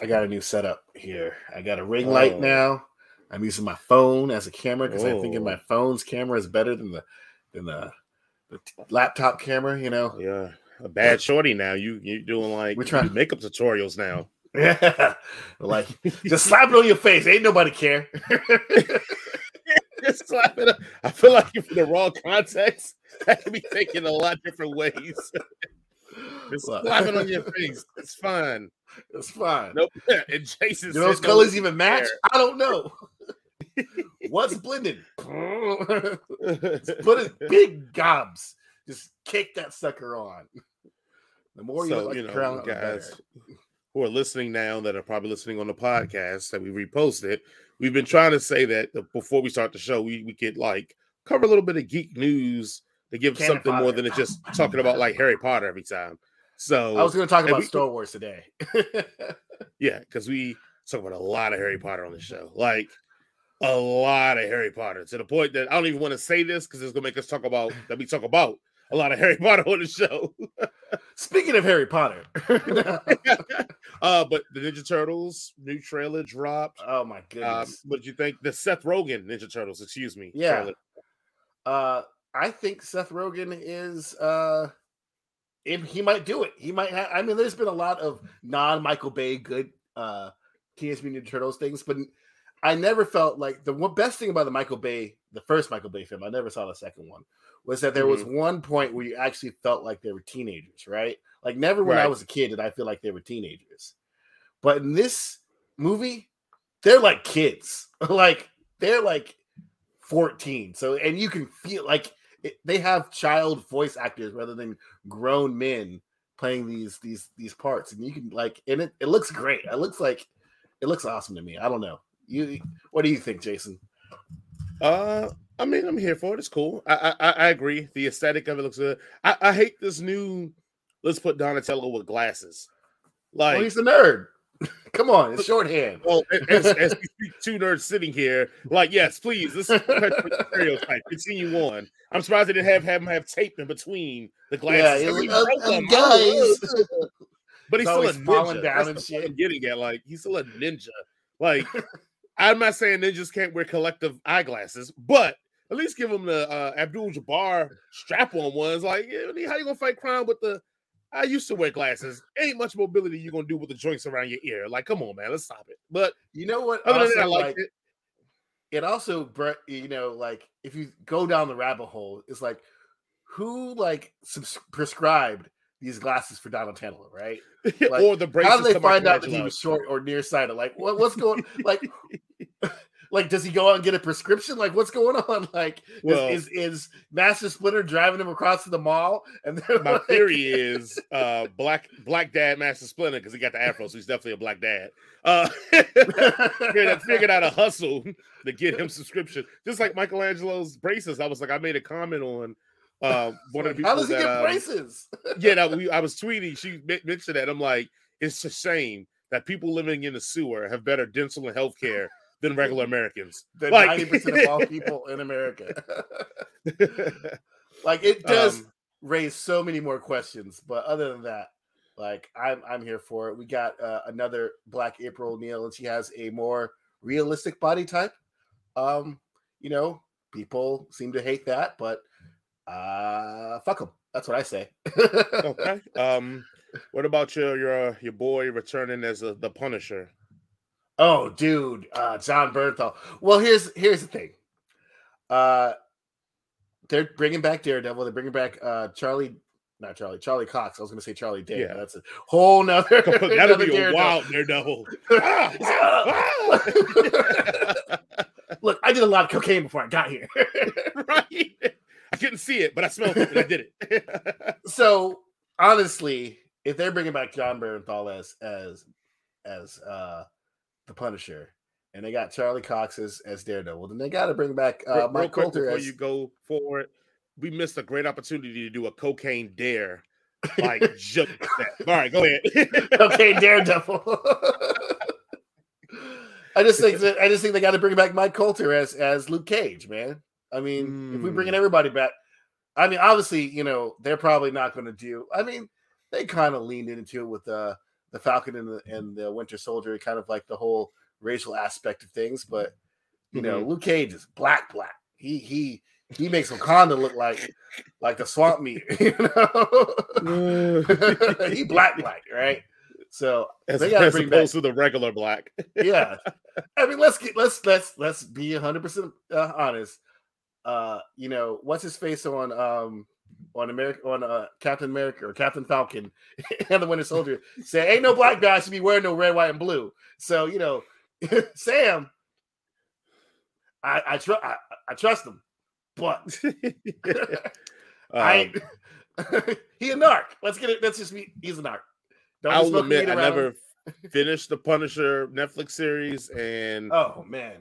I got a new setup here. I got a ring light Oh. now. I'm using my phone as a camera because I'm thinking Oh. my phone's camera is better than the than the, the laptop camera. You know, Yeah, a bad shorty now. You you doing like We're trying- makeup tutorials now. yeah. like just slap it on your face. Ain't nobody care. Just slap it up. I feel like if in the wrong context, that could be taken a lot different ways. Just Look, on your face. It's fine. It's fine. Nope. And Jason, Do those no, colors even match? care. I don't know. What's blended? Put it big gobs. Just kick that sucker on. The more you so look like you know, crown, uh, guys who are listening now that are probably listening on the podcast that we reposted, we've been trying to say that uh, before we start the show, we, we could like cover a little bit of geek news to give Cannon something more than just talking about like Harry Potter every time. So I was going to talk about we- Star Wars today. yeah, because we talk about a lot of Harry Potter on the show, like a lot of Harry Potter to the point that I don't even want to say this because it's gonna make us talk about that we talk about a lot of Harry Potter on the show. Speaking of Harry Potter, uh, but the Ninja Turtles new trailer dropped. oh my Um, goodness. what did you think? The Seth Rogen Ninja Turtles, excuse me. Yeah. trailer. Uh, I think Seth Rogen is. Uh, if he might do it, he might. Ha- I mean, there's been a lot of non Michael Bay good uh, Teenage Mutant Ninja Turtles things, but I never felt like the best thing about the Michael Bay, the first Michael Bay film. I never saw the second one. Was that there was one point where you actually felt like they were teenagers, right? Like never when I was a kid did I feel like they were teenagers, but in this movie, they're like kids. like they're like 14. So and you can feel like it, they have child voice actors rather than grown men playing these these these parts and you can like and it, it looks great it looks like it looks awesome to me i don't know you what do you think jason Uh, I mean, I'm here for it. It's cool. I I, I agree. The aesthetic of it looks good. I, I hate this new. Let's put Donatello with glasses. Like, well he's a nerd come on it's shorthand Well, as, as we speak, two nerds sitting here, like, yes, please, let's perpetuate the stereotype. Continue on. I'm surprised they didn't have, have him have tape in between the glasses. it I was- mean, uh, broke them. guys but he's still a always falling ninja. down That's and shit. point I'm getting at. Like, he's still a ninja. Like, I'm not saying ninjas can't wear collective eyeglasses, but at least give him the uh, Abdul Jabbar strap on ones. Like, yeah, how you gonna fight crime with the? I used to wear glasses. Ain't much mobility you gonna do with the joints around your ear. Like, come on, man, let's stop it. But you know what other than also, that, I like, it. it also you know like if you go down the rabbit hole it's like who like subs- prescribed these glasses for donatello right like, or the braces. how did they find out that he was short or nearsighted like what, what's going like like does he go out and get a prescription like what's going on like is- Well- is, is master splinter driving him across to the mall and My like, theory is uh black black dad master splinter because he got the afro, so he's definitely a black dad. Uh figured, out a hustle to get him subscription, just like Michelangelo's braces. I was like, I made a comment on uh, one of the people how does he that, get um, braces yeah, that we I was tweeting. She men- mentioned that. I'm like, it's a shame that people living in the sewer have better dental and health care than regular Americans. the like- 90% of all people in america like it does Um, raise so many more questions. But other than that, like I'm I'm here for it. We got uh, another Black April O'Neil, and she has a more realistic body type. Um, you know, people seem to hate that, but uh, fuck them. That's what I say. okay. Um, what about your your your boy returning as a, the Punisher? Oh, dude, uh, Jon Bernthal. Well, here's here's the thing. Uh, they're bringing back Daredevil. They're bringing back uh Charlie, not Charlie, Charlie Cox. I was going to say Charlie Day. Yeah. That's a whole nother. That'll another be a Daredevil. wild Daredevil. Ah! Ah! Look, I did a lot of cocaine before I got here. right? I couldn't see it, but I smelled it I did it. so honestly, if they're bringing back Jon Bernthal as as as uh the Punisher, and they got Charlie Cox as, as Daredevil, then they got to bring back uh, Real- Mike Colter before as you go forward, we missed a great opportunity to do a cocaine dare. Like joke that. All right, go ahead. okay, Daredevil. I just think that I just think they got to bring back Mike Colter as as Luke Cage, man. I mean, if we bring in Mm. everybody back, I mean, obviously, you know, they're probably not going to do. I mean, they kind of leaned into it with the the Falcon and the, and the Winter Soldier, kind of like the whole racial aspect of things. But you know, Mhm. Luke Cage is black, black. He he he makes Wakanda look like like the swamp meat. You know, he black, black, right? So as, they gotta as bring opposed back- to the regular black. yeah. I mean, let's get let's let's let's be hundred percent uh, honest. Uh, you know, what's his face on um on America on uh Captain America or Captain Falcon and the Winter Soldier say ain't no black guy should be wearing no red, white, and blue. So you know, Sam, I I, tr- I I trust him, but I Um, he a narc. Let's get it. Let's just be he's a narc. Don't I will admit, I never finished the Punisher Netflix series, and Oh man.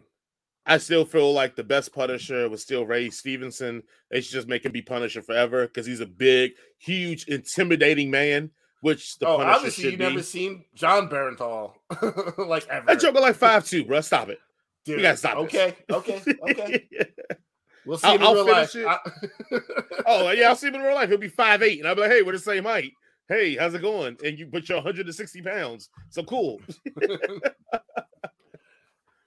I still feel like the best Punisher was still Ray Stevenson. They should just make him be Punisher forever because he's a big, huge, intimidating man, which the oh, Punisher obviously you be. never seen Jon Bernthal like ever. That joker like five two, bro. Stop it. Dude, gotta stop this. Okay, okay, okay. We'll see I'll- him in real life. Oh yeah, I'll see him in real life. He'll be five eight, and I'll be like, "Hey, we're the same height. Hey, how's it going?" And you, but you're 160 pounds, so cool.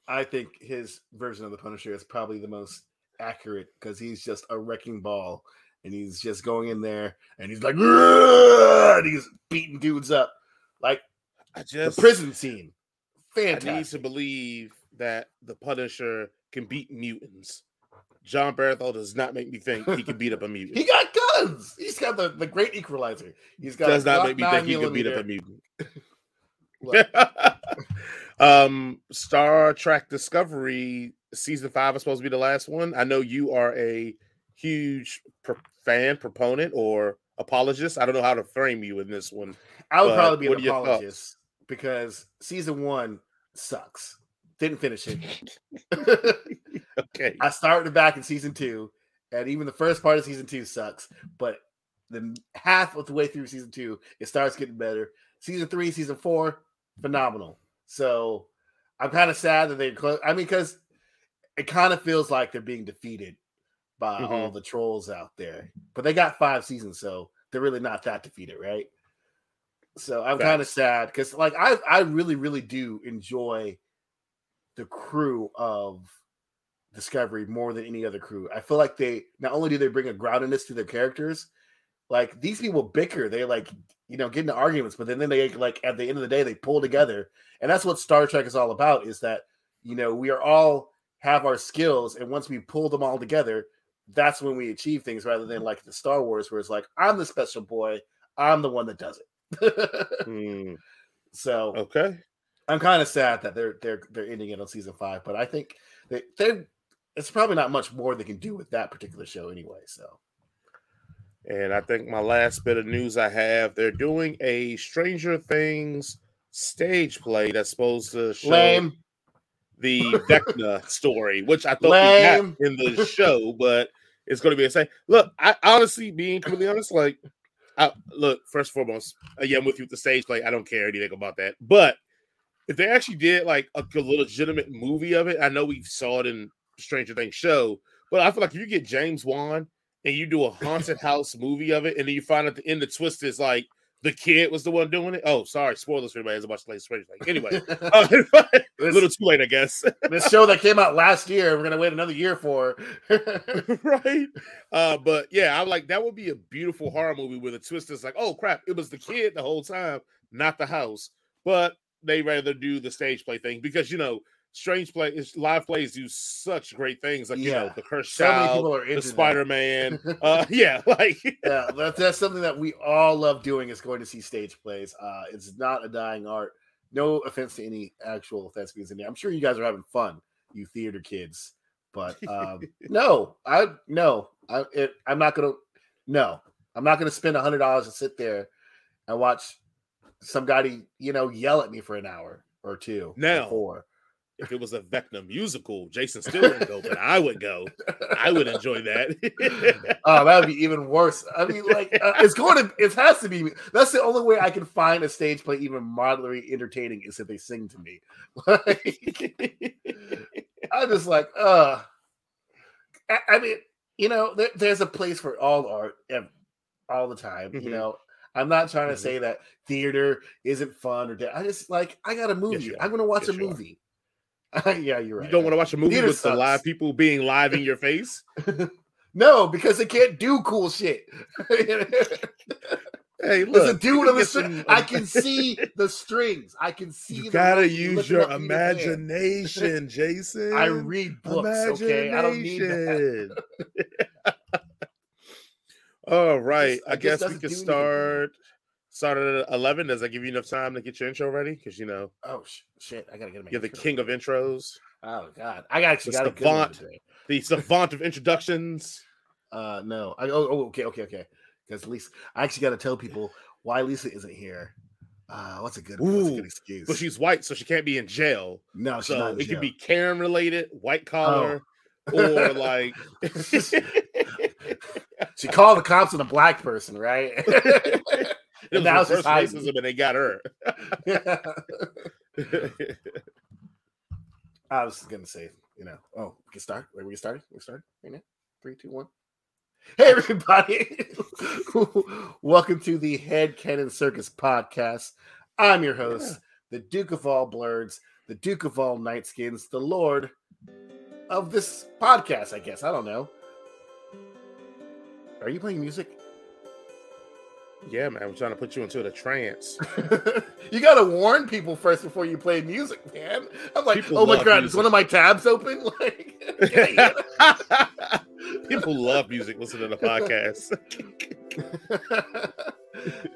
I think his version of the Punisher is probably the most accurate because he's just a wrecking ball and he's just going in there and he's like, and he's beating dudes up like I the just prison scene. I need to believe that the Punisher can beat mutants. John Barathol does not make me think he can beat up a mutant. He got guns. He's got the, the great equalizer. He's got does not make me think he can beat up a mutant. Um, Star Trek Discovery season five is supposed to be the last one. I know you are a huge pro- fan, proponent, or apologist. I don't know how to frame you in this one. I would probably be an apologist because season one sucks. Didn't finish it. Okay, I started back in season two, and even the first part of season two sucks. But the half of the way through season two, it starts getting better. Season three, season four, phenomenal. So I'm kind of sad that they. Close, I mean, because it kind of feels like they're being defeated by Mm-hmm. all the trolls out there. But they got five seasons, so they're really not that defeated, right? So I'm kind of sad because, like, I I really really do enjoy the crew of Discovery more than any other crew. I feel like they not only do they bring a groundedness to their characters, like these people bicker, they like you know get into arguments, but then then they like at the end of the day they pull together, and that's what Star Trek is all about. Is that you know we are all have our skills, and once we pull them all together, that's when we achieve things. Rather than like the Star Wars, where it's like I'm the special boy, I'm the one that does it. Hmm, so okay. I'm kind of sad that they're they're they're ending it on season five, but I think they they it's probably not much more they can do with that particular show anyway. So And I think my last bit of news I have, they're doing a Stranger Things stage play that's supposed to show lame. the Vecna story, which I thought Lame. we got in the show, but it's going to be the same. Look, I honestly, being completely honest, like, I, look, first and foremost, uh, yeah, I'm with you with the stage play. I don't care anything about that. But if they actually did like a, a legitimate movie of it, I know we saw it in Stranger Things show, but I feel like if you get James Wan and you do a haunted house movie of it, and then you find at the end the twist is like the kid was the one doing it. Oh, sorry, spoilers for anybody. Bunch of late Stranger Things. Anyway, uh, a little too late, I guess. this show that came out last year, we're gonna wait another year for. right? Uh, but yeah, I'm like that would be a beautiful horror movie where the twist is like, oh crap, it was the kid the whole time, not the house. But they rather do the stage play thing because you know, strange play is live plays do such great things, like you know, Yeah. the cursed so many child, people are the Spider Man. uh, yeah, like yeah, that's, that's something that we all love doing is going to see stage plays. Uh, it's not a dying art. No offense to any actual thespians in there. I'm sure you guys are having fun, you theater kids. But um, no, I no, I it, I'm not gonna. No, I'm not gonna spend a hundred dollars to sit there and watch some guy, to, you know, yell at me for an hour or two. or Now, four. If it was a Vecna musical, Jason still wouldn't go, but I would go. I would enjoy that. Oh, that would be even worse. I mean, like uh, it's going to. It has to be. That's the only way I can find a stage play even moderately entertaining is if they sing to me. Like, I'm just like, uh. I, I mean, you know, there, there's a place for all art ev- all the time. Mhm. You know, I'm not trying to Mhm. say that theater isn't fun or da- I just like I got a movie. you I'm gonna watch Yes, a movie. are. yeah, you're right. You don't want to watch a movie Theater with the live people being live in your face? No, because they can't do cool shit. Hey, There's look, a dude on the string. I um, can see the strings. I can see. You gotta use your imagination, Jason. I read books. Okay, I don't need that. All right, I it just guess we could do anything for me. start. Start at eleven. Does that give you enough time to get your intro ready? Because you know Oh sh- shit! I gotta get my. you're the intro. king of intros, Oh god, I actually The got a good one savant. the savant of introductions. Uh, no, I oh, oh okay okay okay. Because Lisa, I actually got to tell people why Lisa isn't here. Uh, what's a good what's a good excuse? But she's white, so she can't be in jail. no, she's So it could be Karen related, white collar, or like She called the cops on a black person, right? it was she's reverse hiding. racism, and they got her. I was gonna say, you know, oh, we can start. Where we can start? We start right now. Three, two, one. Hey everybody! Welcome to the Head Cannon Circus podcast. I'm your host, the Duke of all blurs, the Duke of all nightskins, the Lord of this podcast. I guess I don't know. Are you playing music? Yeah, man, I'm trying to put you into the trance. you gotta warn people first before you play music, man. I'm like, People oh my god, is one of my tabs open? Like, yeah, People love music. Listen to the podcast.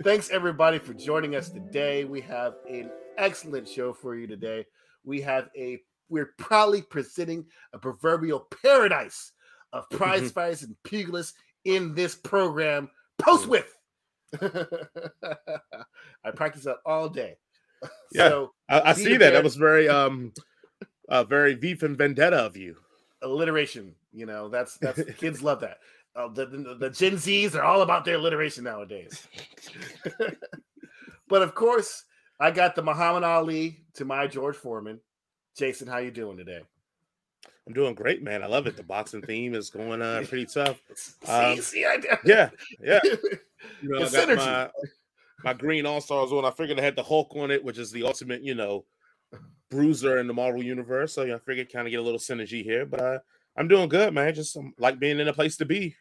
Thanks everybody for joining us today. We have an excellent show for you today. We have a we're proudly presenting a proverbial paradise of prize fights and pugilists in this program. Post Mm. with. I practice that all day. Yeah. So I, I see that. That was very, um, uh, very V and Vendetta of you. alliteration, you know, that's that's kids love that. Uh, the, the, the Gen Zs are all about their alliteration nowadays. but of course, I got the Muhammad Ali to my George Foreman. Jason, how you doing today? I'm doing great, man. I love it. The boxing theme is going uh, pretty tough. Um, see, I Yeah, yeah. You know, I got synergy. my, my green All Stars one. I figured I had the Hulk on it, which is the ultimate, you know, bruiser in the Marvel universe. So yeah, I figured kind of get a little synergy here. But uh, I'm doing good, man. Just um, like being in a place to be.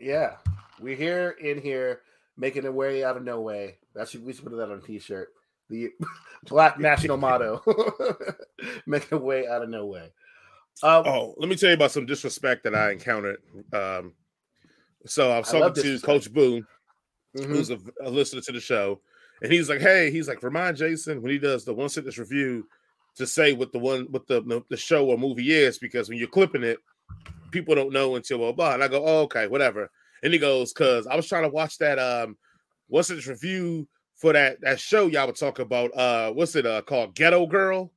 yeah, we're here in here making a way out of no way. That should we should put that on a t-shirt. The black national motto: making a way out of no way. Um, Oh, let me tell you about some disrespect that I encountered. Um, so I was I talking to disrespect. Coach Boo, mhm. who's a, a listener to the show, and he's like, "Hey, he's like, remind Jason when he does the one sentence review to say what the one what the, the the show or movie is because when you're clipping it, people don't know until blah blah." And I go, "Oh, okay, whatever." And he goes, "Cause I was trying to watch that um one sentence review for that that show y'all were talking about. Uh, what's it uh called? Ghetto Girl."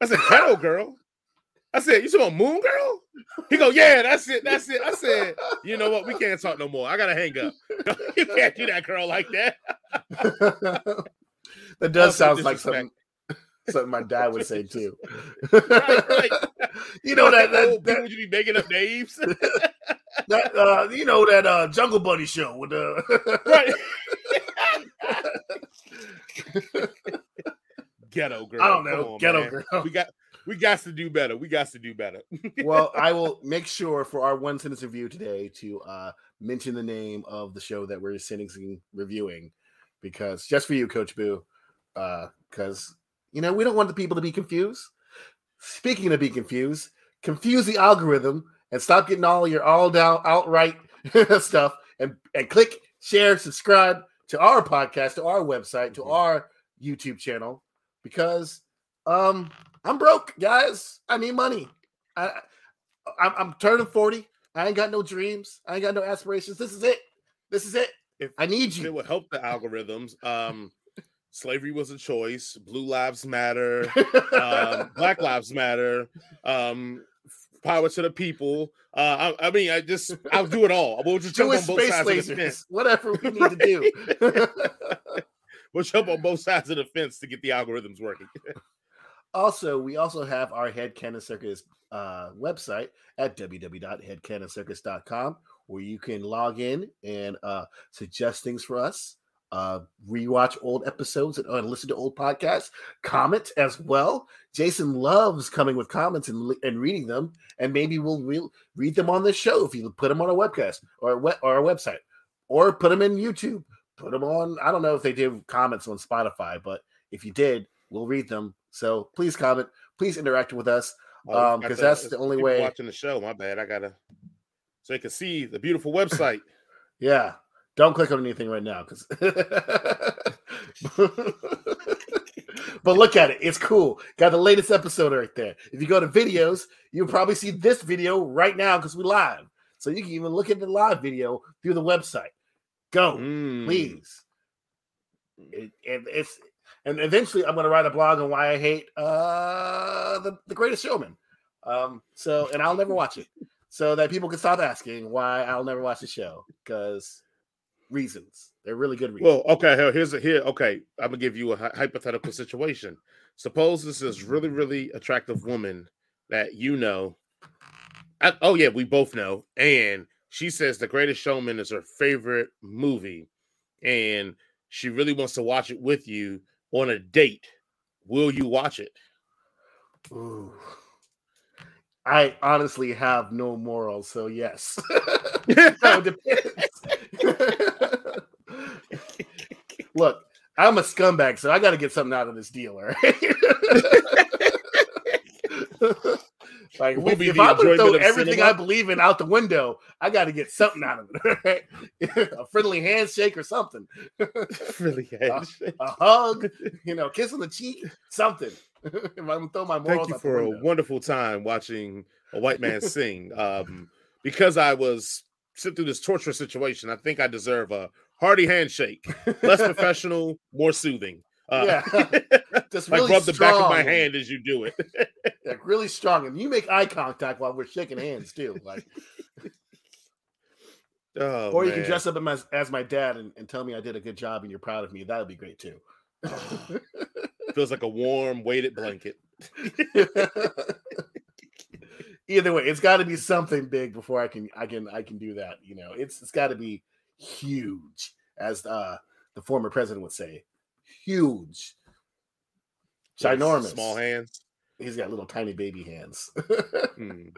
I said, "Ghetto Girl." I said, "You talking Moon Girl?" He go, "Yeah, that's it, that's it." I said, "You know what? We can't talk no more. I gotta hang up. you can't do that, girl, like that." that does sound like something something my dad would say too. Right, right. You know that that, that, would you be making up names? that uh, you know that uh, Jungle Bunny show with the right. Ghetto girl. I don't know ghetto man. girl. We got we got to do better. We got to do better. well, I will make sure for our one sentence review today to uh, mention the name of the show that we're sentencing reviewing, because just for you, Coach Boo, because you know we don't want the people to be confused. Speaking of be confused, confuse the algorithm and stop getting all your all down outright stuff and and click share subscribe to our podcast to our website to Mhm. our YouTube channel because um I'm broke, guys. I need money. I, I'm, I'm turning 40. I ain't got no dreams. I ain't got no aspirations. This is it. This is it. If- I need you. it would help the algorithms. Um, slavery was a choice. Blue lives matter. Um, Black lives matter. Um, power to the people. Uh, I, I mean, I just I'll do it all. We'll just jump on both sides of the fence. Whatever we need to do. We'll jump on both sides of the fence to get the algorithms working. Also, we also have our Head Cannon Circus uh, website at www.headcannoncircus.com where you can log in and uh, suggest things for us. uh, rewatch old episodes and, uh, listen to old podcasts. Comment as well. Jason loves coming with comments and, and reading them, and maybe we'll re- read them on the show if you put them on a webcast or we- or a website, or put them in YouTube. Put them on. I don't know if they do comments on Spotify, but if you did, we'll read them. So please comment. Please interact with us um because that's the only way. watching the show. My bad. I gotta so they can see the beautiful website. Yeah. Don't click on anything right now because but look at it. It's cool. Got the latest episode right there. If you go to videos, you'll probably see this video right now because we live. So you can even look at the live video through the website. Go, Mm. please. It, it, it's and eventually I'm gonna write a blog on why I hate uh the, the greatest showman. Um, so and I'll never watch it. So that people can stop asking why I'll never watch the show because reasons. They're really good reasons. Well, okay. Here's a here. Okay, I'm gonna give you a hypothetical situation. Suppose this is really, really attractive woman that you know. I- oh yeah, we both know, and she says The Greatest Showman is her favorite movie, and she really wants to watch it with you on a date. Will you watch it? Ooh. I honestly have no morals, so yes. depends. Look, I'm a scumbag, so I got to get something out of this deal, all right? like, Will if, be if I'm gonna throw everything cinema? I believe in out the window, I got to get something out of it. right? a friendly handshake or something, really? Uh, a hug, you know, kiss on the cheek, something. if I'm gonna throw my Thank you for a wonderful time watching a white man sing. Um, because I was through this torturous situation, I think I deserve a hearty handshake. Less professional, more soothing. Uh, Yeah. Just really rub the back of my hand as you do it. like really strong, and you make eye contact while we're shaking hands too. Like, Oh, or you can dress up as, as my dad and, and tell me I did a good job and you're proud of me. That would be great too. feels like a warm weighted blanket. Either way, it's got to be something big before I can I can I can do that. You know, it's it's got to be huge, as uh, the former president would say, huge, ginormous. Small hands. He's got little tiny baby hands. Hmm.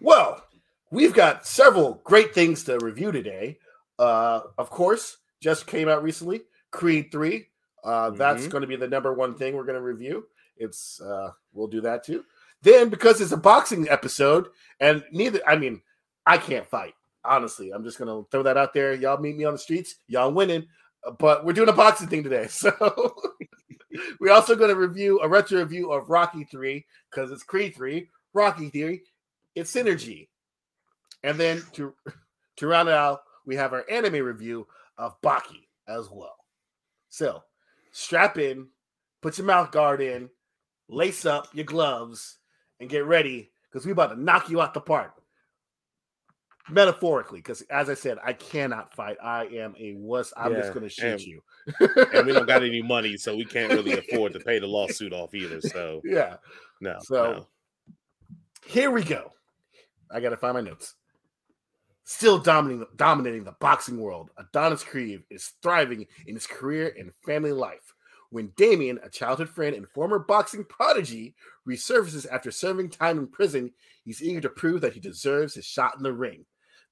Well, we've got several great things to review today. Uh, of course, just came out recently, Creed 3. Uh, That's Mhm. going to be the number one thing we're going to review. It's uh, we'll do that too. Then, because it's a boxing episode, and neither, I mean, I can't fight. Honestly, I'm just gonna throw that out there. Y'all meet me on the streets, y'all winning. But we're doing a boxing thing today, so we're also going to review a retro review of Rocky 3 because it's Creed 3, Rocky Theory, it's synergy. And then to to round it out, we have our anime review of Baki as well. So strap in, put your mouth guard in, lace up your gloves, and get ready because we're about to knock you out the park. Metaphorically, because as I said, I cannot fight. I am a wuss. I'm Yeah, just gonna shoot and- you. and we don't got any money, so we can't really afford to pay the lawsuit off either. So yeah. no. So- no. Here we go. I gotta find my notes. Still dominating dominating the boxing world, Adonis Creed is thriving in his career and family life. When Damien, a childhood friend and former boxing prodigy, resurfaces after serving time in prison, he's eager to prove that he deserves his shot in the ring.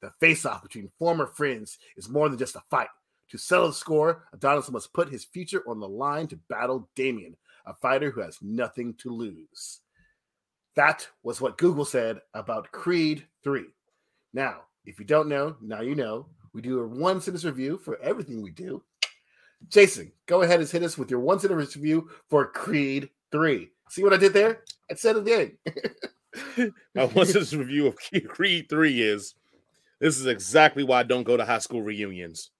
The face-off between former friends is more than just a fight. To settle the score, Adonis must put his future on the line to battle Damien, a fighter who has nothing to lose. That was what Google said about Creed 3. Now, if you don't know, now you know. We do a one sentence review for everything we do. Jason, go ahead and hit us with your one sentence review for Creed 3. See what I did there? I said it again. My one sentence review of Creed 3 is this is exactly why I don't go to high school reunions.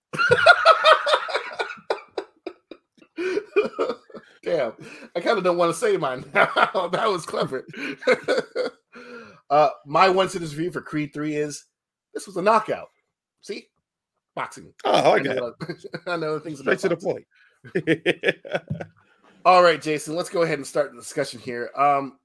Damn, I kind of don't want to say mine that was clever. uh, my one sentence review for Creed 3 is this was a knockout. See? Boxing. Oh, I like I that. know, I know things about Straight to the point. All right, Jason, let's go ahead and start the discussion here. Um,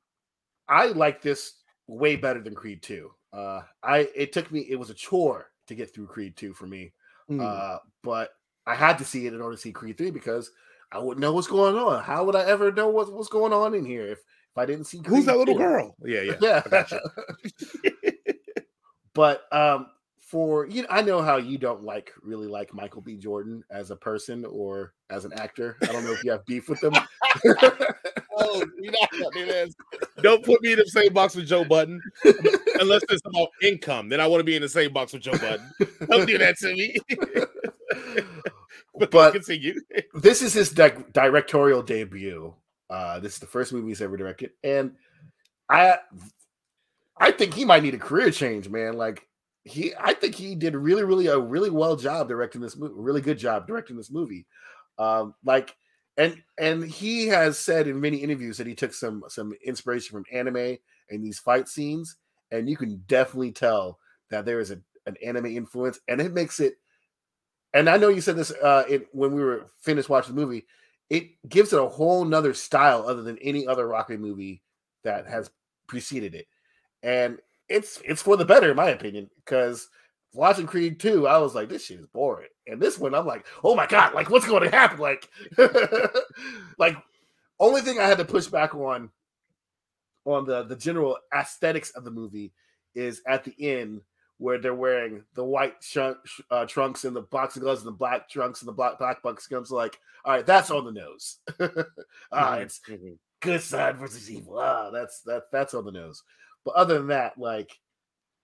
I like this way better than Creed 2. Uh, I it took me, it was a chore to get through Creed 2 for me. Hmm. Uh, but I had to see it in order to see Creed 3 because I wouldn't know what's going on. How would I ever know what, what's going on in here if, if I didn't see Creed Who's that little 2? girl? Yeah, yeah. Yeah. but um for you know, I know how you don't like really like Michael B. Jordan as a person or as an actor. I don't know if you have beef with him. Oh, you know what it is. Don't put me in the same box with Joe Budden unless it's about income. Then I want to be in the same box with Joe Budden. Don't do that to me. but, But- continue. this is his di- directorial debut. Uh, this is the first movie he's ever directed, and I, I think he might need a career change, man. Like he, I think he did really, really a really well job directing this movie. Really good job directing this movie. Um, like, and and he has said in many interviews that he took some some inspiration from anime and these fight scenes, and you can definitely tell that there is a, an anime influence, and it makes it and I know you said this uh it, when we were finished watching the movie, it gives it a whole nother style other than any other Rocky movie that has preceded it. And it's it's for the better, in my opinion, because watching Creed 2, I was like, this shit is boring. And this one, I'm like, oh my god, like what's going to happen? Like, like only thing I had to push back on on the the general aesthetics of the movie is at the end where they're wearing the white uh, trunks and the boxing gloves and the black trunks and the black black gloves. Like, all right, that's on the nose. ah, Mhm, it's mhm. good side versus evil. Ah, that's that that's on the nose. But other than that, like,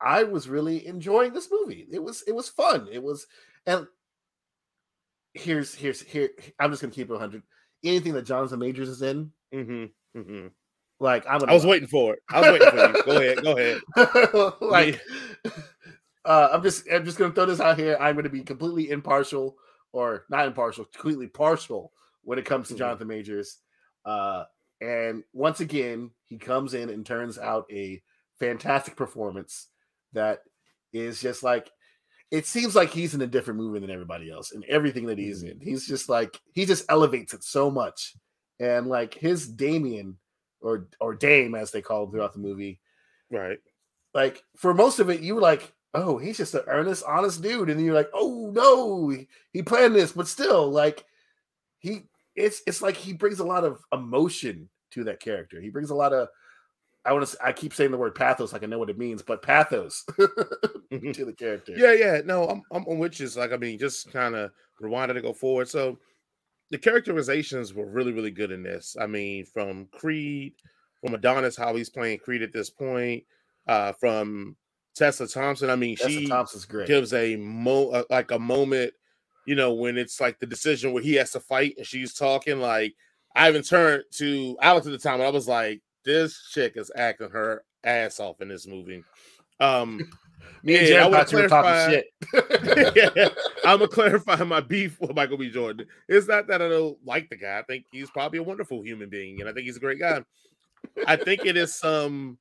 I was really enjoying this movie. It was it was fun. It was and here's here's here. I'm just gonna keep it 100. Anything that Jonathan Majors is in, Mhm, mhm. like I'm gonna. I was waiting for it. I was waiting for you. Go ahead. Go ahead. like uh, I'm just I'm just gonna throw this out here. I'm gonna be completely impartial or not impartial, completely partial when it comes to Mhm. Jonathan Majors. Uh, and once again, he comes in and turns out a fantastic performance that is just like it seems like he's in a different movie than everybody else and everything that he's mm-hmm. in. He's just like he just elevates it so much. And like his Damien or or Dame as they call him throughout the movie, Right. like for most of it, you were like, oh, he's just an earnest, honest dude, and then you're like, oh no, he, he planned this, but still, like he, it's it's like he brings a lot of emotion to that character. He brings a lot of, I want to, I keep saying the word pathos, like I know what it means, but pathos Mhm. to the character. Yeah, yeah. No, I'm I'm on which is like I mean, just kind of rewinding to go forward. So the characterizations were really, really good in this. I mean, from Creed, from Adonis, how he's playing Creed at this point, uh, from Tessa Thompson. I mean, Tessa she Thompson's great. gives a mo uh, like a moment, you know, when it's like the decision where he has to fight and she's talking. Like I even turned to Alex at the time and I was like, this chick is acting her ass off in this movie. Um, Me and yeah, I Jen wanna thought you were talking clarify- shit. yeah, I'm gonna clarify my beef with Michael B. Jordan. It's not that I don't like the guy. I think he's probably a wonderful human being, and I think he's a great guy. I think it is some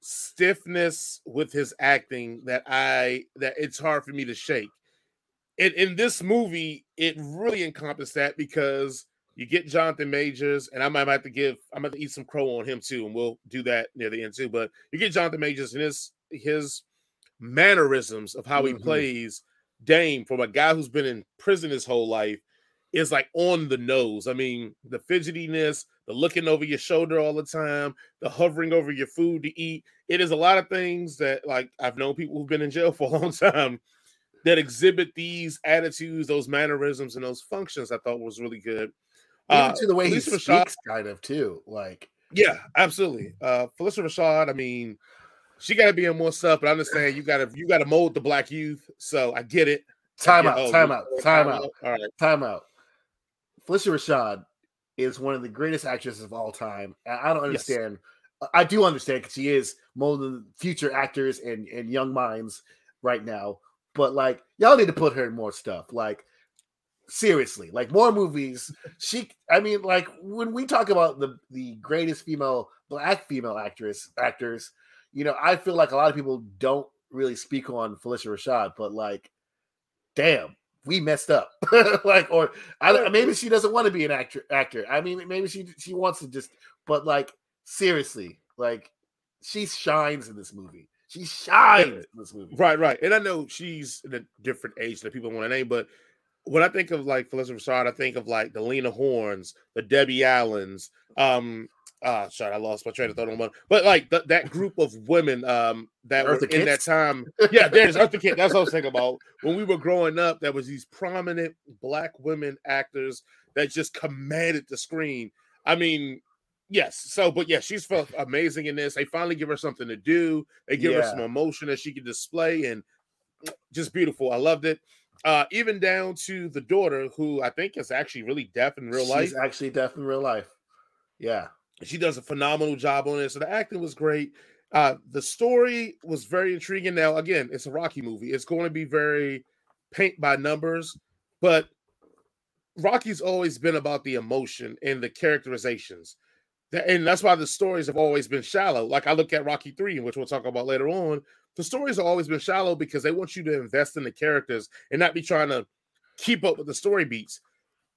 stiffness with his acting that I that it's hard for me to shake. In in this movie, it really encompassed that because you get Jonathan Majors, and I might have to give I'm to eat some crow on him too, and we'll do that near the end too. But you get Jonathan Majors and his his mannerisms of how he Mhm. plays Dame from a guy who's been in prison his whole life is like on the nose. I mean, the fidgetiness, the looking over your shoulder all the time, the hovering over your food to eat. It is a lot of things that like I've known people who've been in jail for a long time that exhibit these attitudes, those mannerisms, and those functions. I thought was really good. Even Uh, to the way he Phylicia Rashad- speaks, kind of too. Like yeah, absolutely. Uh Phylicia Rashad, I mean, she gotta be in more stuff, but I understand you gotta you gotta mold the black youth. So I get it. Time out, oh, time out, time out. All right. time out. Phylicia Rashad is one of the greatest actresses of all time. I don't Yes. understand. I do understand because she is molding future actors and, and young minds right now. But like, y'all need to put her in more stuff. Like, seriously, like more movies. She, I mean, like when we talk about the the greatest female black female actress actors, you know, I feel like a lot of people don't really speak on Phylicia Rashad, but like, damn, we messed up. like, or I don't, maybe she doesn't want to be an actor. Actor. I mean, maybe she she wants to just. But like, seriously, like, she shines in this movie. She shines in this movie. Right, right. And I know she's in a different age that people want to name, but when I think of like Phylicia Rashad, I think of like the Lena Hornes, the Debbie Allens, um, ah, sorry, I lost my train of thought on one, but like the, that group of women um that Eartha were in that time. Yeah, there's Eartha Kitt. That's what I was thinking about. When we were growing up, there was these prominent black women actors that just commanded the screen. I mean, yes. So, but yeah, she's felt amazing in this. They finally give her something to do. They give her some emotion that she can display, and just beautiful. I loved it. Uh, even down to the daughter, who I think is actually really deaf in real life. She's actually deaf in real life. Yeah. She does a phenomenal job on it. So the acting was great. Uh, the story was very intriguing. Now, again, it's a Rocky movie. It's going to be very paint by numbers, but Rocky's always been about the emotion and the characterizations. And that's why the stories have always been shallow. Like I look at Rocky 3, which we'll talk about later on. The stories have always been shallow because they want you to invest in the characters and not be trying to keep up with the story beats.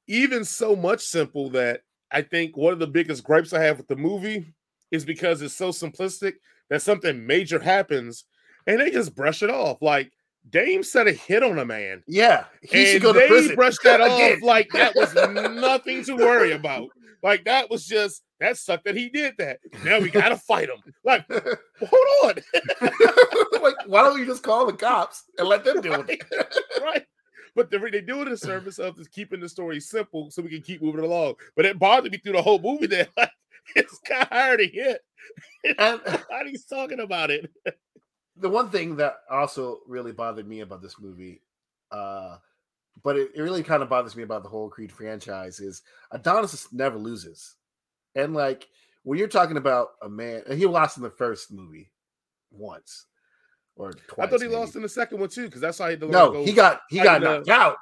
Even so much simple that I think one of the biggest gripes I have with the movie is because it's so simplistic that something major happens and they just brush it off. Like Dame said a hit on a man. Yeah. He should go to they prison. brushed that off like that was nothing to worry about. Like that was just that sucked that he did that. Now we gotta fight him. Like, hold on. like, why don't you just call the cops and let them deal with it? right. But they they do it in service of just keeping the story simple so we can keep moving along. But it bothered me through the whole movie that like, it's kind of hard to hit. He's talking about it. The one thing that also really bothered me about this movie, uh, but it, it really kind of bothers me about the whole Creed franchise is Adonis never loses. And like when you're talking about a man, and he lost in the first movie once or twice. I thought he maybe. lost in the second one too, because that's how he the No, he got he got know. knocked out,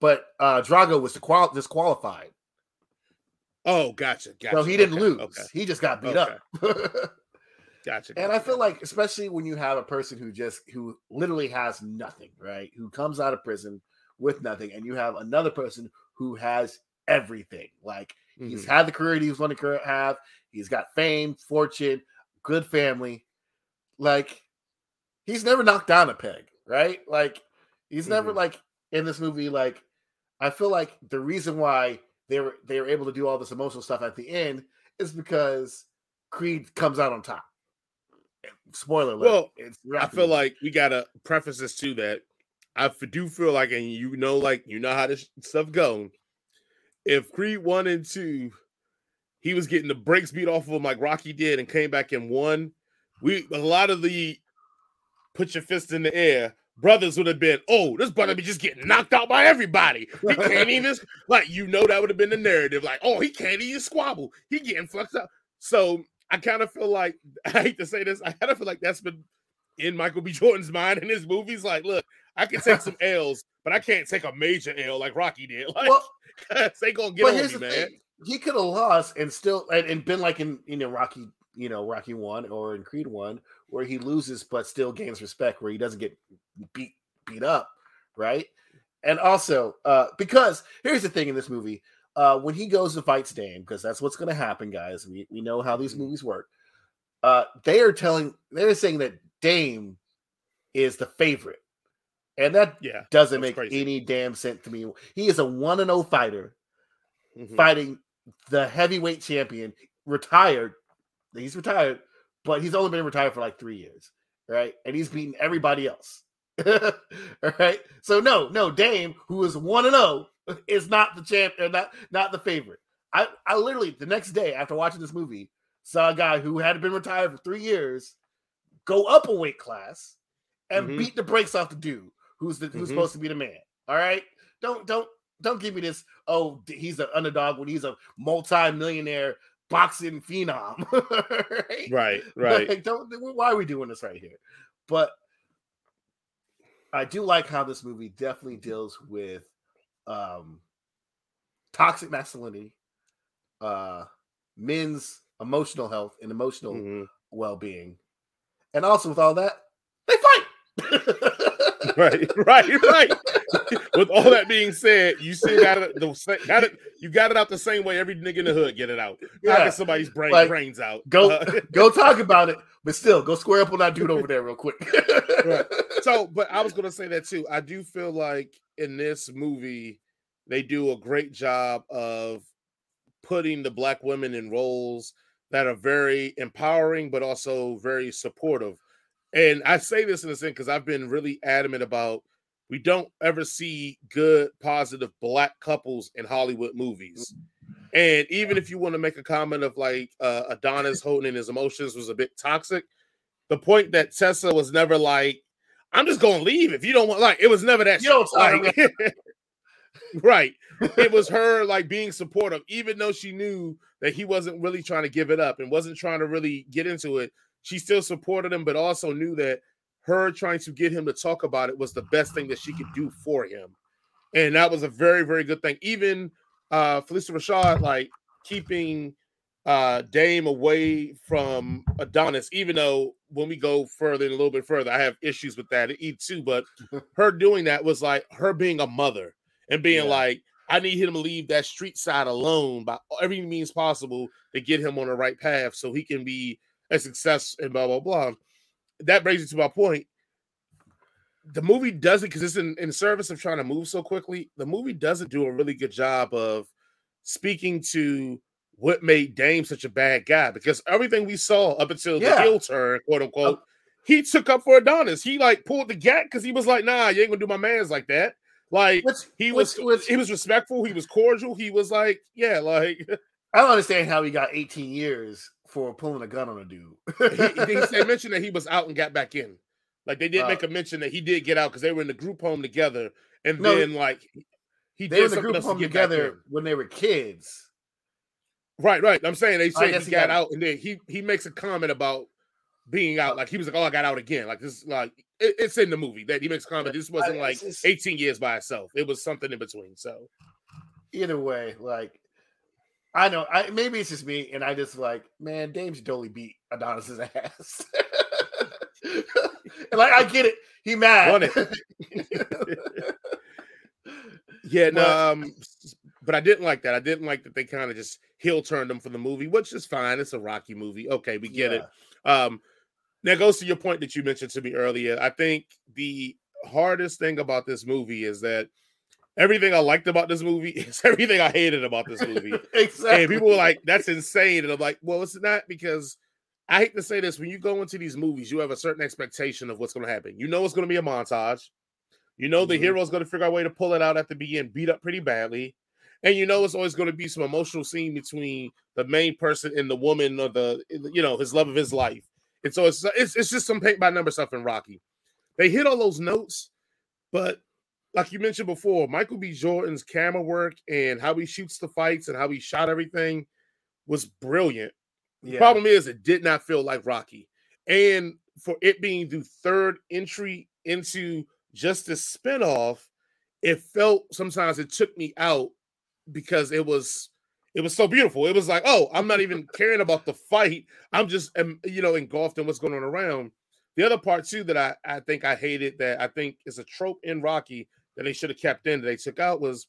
but uh Drago was disqual- disqualified, Oh, gotcha. Gotcha. so he didn't Okay, lose. Okay. He just got beat Okay. up. Gotcha. And I feel like, especially when you have a person who just who literally has nothing, right? Who comes out of prison with nothing, and you have another person who has everything. Like he's Mhm. had the career he was going to have. He's got fame, fortune, good family. Like he's never knocked down a peg, right? Like he's never Mhm. like in this movie. Like I feel like the reason why they were they were able to do all this emotional stuff at the end is because Creed comes out on top. Spoiler alert. Well, it's I feel like we gotta preface this to that. I do feel like, and you know, like you know how this stuff go. If Creed one and two, he was getting the brakes beat off of him like Rocky did, and came back and won. We a lot of the put your fist in the air. Brothers would have been, oh, this brother be just getting knocked out by everybody. He can't even like you know that would have been the narrative. Like, oh, he can't even squabble. He getting fucked up. So I kind of feel like I hate to say this, I kind of feel like that's been in Michael B. Jordan's mind in his movies. Like, look, I can take some L's, but I can't take a major L like Rocky did. Like, well, they gonna get on me, man. thing: he could have lost and still and, and been like in you know Rocky, you know Rocky one or in Creed one, where he loses but still gains respect, where he doesn't get beat beat up, right? And also, uh, because here's the thing in this movie, uh, when he goes to fight Dame, because that's what's going to happen, guys. We we know how these Mhm. movies work. Uh, they are telling, they're saying that Dame is the favorite, and that Yeah, doesn't make crazy. any damn sense to me. He is a one and zero fighter Mhm. fighting the heavyweight champion, retired. He's retired, but he's only been retired for like three years, right? And he's beaten everybody else. All right. So no, no, Dame, who is one and zero, is not the champ or not not the favorite. I I literally the next day after watching this movie saw a guy who had been retired for three years go up a weight class and Mhm. beat the brakes off the dude who's the who's Mhm. supposed to be the man. All right. Don't don't don't give me this. Oh, he's an underdog when he's a multi-millionaire boxing phenom. right? Right, right. Like, don't. Why are we doing this right here? But I do like how this movie definitely deals with um toxic masculinity, uh men's emotional health and emotional Mhm. well-being, and also with all that, they fight. Right, right, right. With all that being said, you got it. The, got it. You got it out the same way every nigga in the hood get it out. Yeah. Knocking somebody's brain Like, brains out. Go Uh, go talk about it, but still go square up on that dude over there real quick. Right. so, but I was gonna say that too. I do feel like in this movie they do a great job of putting the black women in roles that are very empowering but also very supportive. And I say this in a sense because I've been really adamant about we don't ever see good, positive black couples in Hollywood movies. And even if you want to make a comment of like uh, Adonis holding in his emotions was a bit toxic, the point that Tessa was never like, I'm just gonna leave if you don't want like it was never that You like, right. It was her like being supportive, even though she knew that he wasn't really trying to give it up and wasn't trying to really get into it. She still supported him, but also knew that her trying to get him to talk about it was the best thing that she could do for him. And that was a very, very good thing. Even uh Phylicia Rashad, like keeping uh Dame away from Adonis, even though when we go further and a little bit further, I have issues with that eat too. But her doing that was like her being a mother and being Yeah. like, I need him to leave that street side alone by every means possible to get him on the right path so he can be a success and blah blah blah. That brings me to my point. The movie doesn't because it's in, in service of trying to move so quickly. The movie doesn't do a really good job of speaking to what made Dame such a bad guy because everything we saw up until the heel turn, quote unquote, he took up for Adonis. He like pulled the gat because he was like, "Nah, you ain't gonna do my man's like that." Like Which he was, which- he was respectful. He was cordial. He was like, "Yeah, like." I don't understand how he got 18 years for pulling a gun on a dude. he, he, they mentioned that he was out and got back in. Like they did Uh, make a mention that he did get out because they were in the group home together, and No, then like he they were did in the group else to home together when they were kids. Right, right. I'm saying they guess he got got- out, and then he he makes a comment about being out. Like he was like, "Oh, I got out again." Like this, like it- it's in the movie that he makes a comment. This wasn't like it's- it's- 18 years by itself. It was something in between. So Either way, like I know, I maybe it's just me, and I just like, man, Dame should totally beat Adonis's ass. and like, I get it, he mad. Run it. yeah, no, um, but I didn't like that. I didn't like that they kind of just heel turned him for the movie, which is fine. It's a Rocky movie. Okay, we get it. Um, now it goes to your point that you mentioned to me earlier. I think the hardest thing about this movie is that everything I liked about this movie is everything I hated about this movie. exactly. and people were like, "That's insane," and I'm like, "Well, it's not because." I hate to say this, when you go into these movies, you have a certain expectation of what's going to happen. You know it's going to be a montage. You know the Mhm. hero's going to figure out a way to pull it out at the beginning, beat up pretty badly. And you know it's always going to be some emotional scene between the main person and the woman or the you know his love of his life. And so it's it's, it's just some paint by number stuff in Rocky. They hit all those notes, but like you mentioned before, Michael B. Jordan's camera work and how he shoots the fights and how he shot everything was brilliant. The problem is it did not feel like Rocky. And for it being the third entry into just this spinoff, it felt sometimes it took me out because it was it was so beautiful. It was like, oh, I'm not even caring about the fight. I'm just you know engulfed in what's going on around. The other part too that I, I think I hated that I think is a trope in Rocky that they should have kept in that they took out was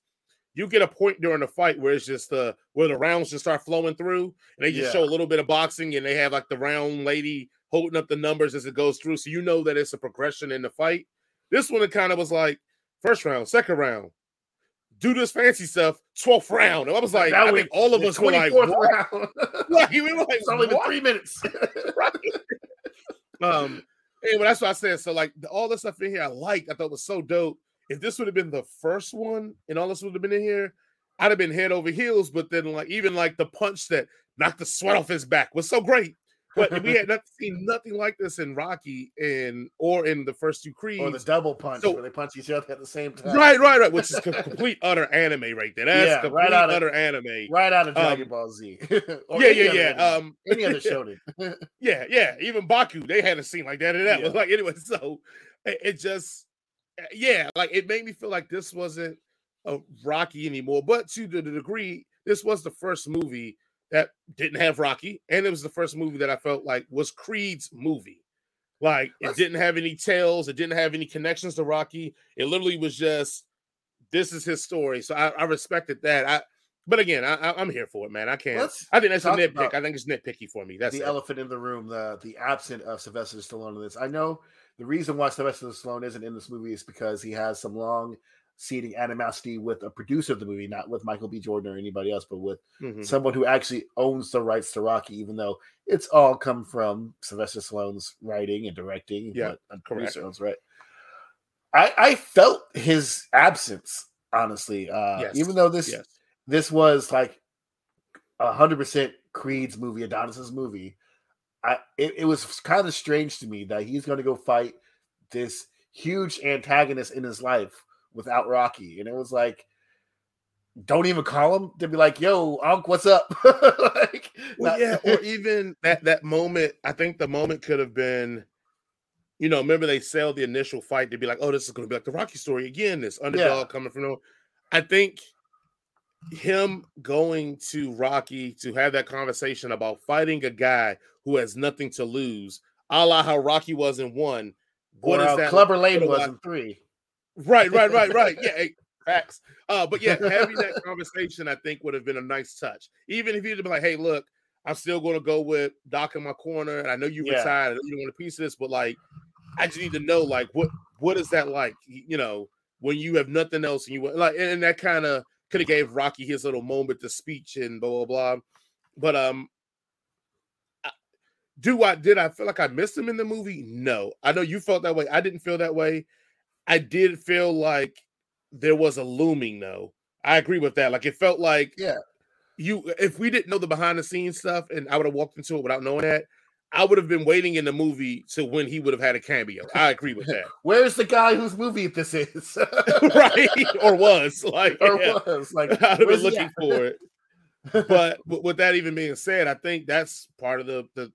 you get a point during the fight where it's just the where the rounds just start flowing through and they just Yeah. show a little bit of boxing and they have like the round lady holding up the numbers as it goes through so you know that it's a progression in the fight this one it kind of was like first round second round do this fancy stuff 12th round and i was like Now i think all of us were like round. Like, we were like it's only been three minutes. right? um, anyway, that's what I said. So, like, all the stuff in here I liked, I thought was so dope. If this would have been the first one and all this would have been in here, I'd have been head over heels. But then, like, even like the punch that knocked the sweat off his back was so great. But we had not seen nothing like this in Rocky and or in the first two Creeds. or the double punch So- where they punch each other at the same time. right, right, right. Which is complete utter anime right there. That's Yeah, complete right out of- utter anime. Right out of Dragon Um, Ball Z. Yeah, yeah, other yeah. anime. Um, any other shonen. Yeah, yeah. Even Baki, they had a scene like that. And that was like anyway. So it, it just, uh, yeah, like it made me feel like this wasn't a Rocky anymore. But to the degree, this was the first movie that didn't have Rocky, and it was the first movie that I felt like was Creed's movie. Like it didn't have any tales, it didn't have any connections to Rocky. It literally was just this is his story. So I, I respected that. I, but again, I, I'm here for it, man. I can't. Let's I think that's a nitpick. I think it's nitpicky for me. That's the it. elephant in the room, the the absent of Sylvester Stallone in this. I know the reason why Sylvester Stallone isn't in this movie is because he has some long seeding animosity with a producer of the movie, not with Michael B. Jordan or anybody else, but with Mhm. someone who actually owns the rights to Rocky, even though it's all come from Sylvester Stallone's writing and directing. Yeah, but producer owns right. I I felt his absence honestly. Uh, Yes, Even though this Yes. this was like a hundred percent Creed's movie, Adonis's movie. I it, it was kind of strange to me that he's going to go fight this huge antagonist in his life without Rocky, and it was like, don't even call him to be like, "Yo, Unc, what's up?" like, Well, not- yeah, or even that that moment. I think the moment could have been, you know, remember they sell the initial fight to be like, oh, this is going to be like the Rocky story again. This underdog coming from. no- I think him going to Rocky to have that conversation about fighting a guy who has nothing to lose, a la how Rocky was in one. What or is that? Clubber Lang was in three. Right, right, right, right. Yeah, hey, facts. Uh, but yeah, having that conversation, I think, would have been a nice touch. Even if you'd have been like, "Hey, look, I'm still going to go with Doc in my corner, and I know you Yeah. retired, I you don't want a piece of this, but like, I just need to know, like, what what is that like? You know, when you have nothing else, and you want like, and that kind of could have gave Rocky his little moment to speech and blah blah blah. But um, do I did I feel like I missed him in the movie? No, I know you felt that way. I didn't feel that way. I did feel like there was a looming though. I agree with that. Like it felt like Yeah. you if we didn't know the behind the scenes stuff and I would have walked into it without knowing that, I would have been waiting in the movie to when he would have had a cameo. I agree with that. Where's the guy whose movie this is? right. Or was like or yeah. was like I'd have been looking for it. But with with that even being said, I think that's part of the the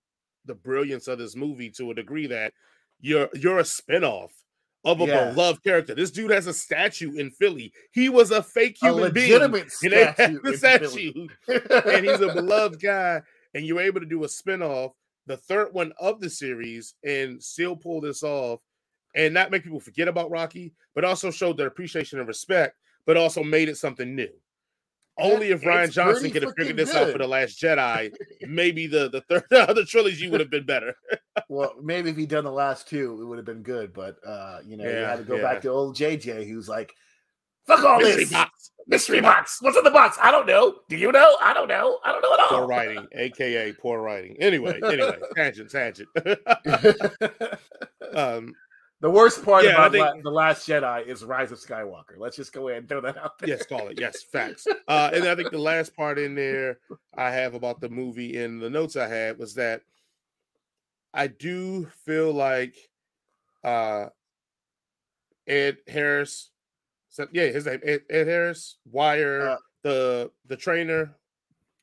the brilliance of this movie to a degree that you're you're a spinoff of a Yeah. beloved character. This dude has a statue in Philly. He was a fake a human being. legitimate And they statue. the statue, and he's a beloved guy. And you're able to do a spinoff, the third one of the series, and still pull this off, and not make people forget about Rocky, but also show their appreciation and respect, but also made it something new. Only if Rian Johnson could have figured this out for the Last Jedi, maybe the the third the other trilogy would have been better. Well, maybe if he'd done the last two, it would have been good. But uh, you know, you had to go yeah. back to old JJ, who's like, "Fuck all Mystery this box. mystery box. What's in the box? I don't know. Do you know? I don't know. I don't know at all." Poor writing, aka poor writing. Anyway, anyway, tangent, tangent. um, the worst part Yeah, about think- La- the Last Jedi is Rise of Skywalker. Let's just go ahead and throw that out there. yes, call it. Yes, facts. Uh, and I think the last part in there I have about the movie in the notes I had was that I do feel like uh, Ed Harris, so- yeah, his name Ed, Ed Harris, Wire, Uh, the the trainer,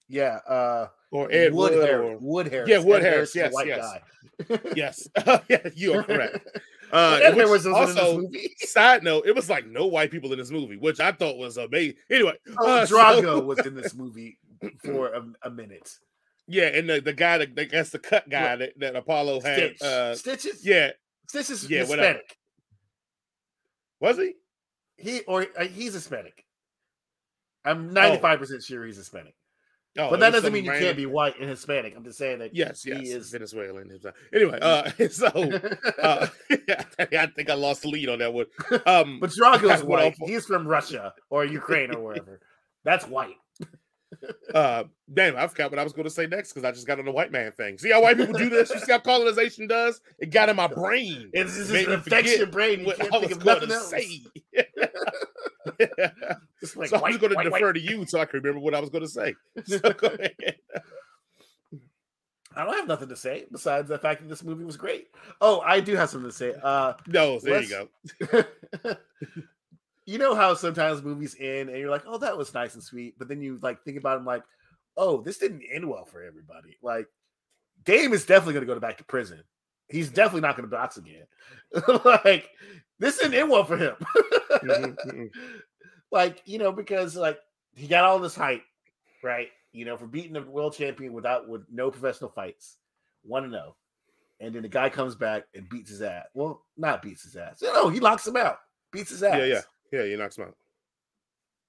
Yeah, uh, or Ed Wood, Wood, Harris. or Wood Harris. Yeah, Wood Ed Harris, is a yes, white yes. guy. yes, yeah, you are correct. Uh, which was also, side note, it was like no white people in this movie, which I thought was amazing. Anyway, Oh, uh, so- Drago was in this movie for a, a minute. Yeah, and the, the guy that that's the cut guy that, that Apollo had. Stitch. Uh, Stitch is yeah, Stitch is Yeah, whatever. Was he? He or uh, he's Hispanic. I'm 95 percent sure he's Hispanic, Oh, but that doesn't mean you random- can't be white and Hispanic. I'm just saying that Yes, he yes, is- Venezuelan. Anyway, uh, so uh, I think I lost the lead on that one. Um, but Drago's white. He's from Russia or Ukraine or wherever. That's white. uh, damn, I forgot what I was going to say next because I just got on the white man thing. See how white people do this? You see how colonization does? It got in my brain. It's just it me affects your brain. You can't think of nothing else. Just like so I'm white, just going to defer white. to you so I can remember what I was going to say. So go ahead. I don't have nothing to say besides the fact that this movie was great. Oh, I do have something to say. Uh, No, there you go. you know how sometimes movies end and you're like, oh, that was nice and sweet, but then you like think about them like, oh, this didn't end well for everybody. Like, Dame is definitely going to go back to prison. He's definitely not going to box again. like, this didn't end well for him. Mhm, mhm. like, you know, because like he got all this hype, right? You know, for beating the world champion without with no professional fights, one to know. And then the guy comes back and beats his ass. Well, not beats his ass. No, he locks him out, beats his ass. Yeah, yeah, yeah. You knocks him out.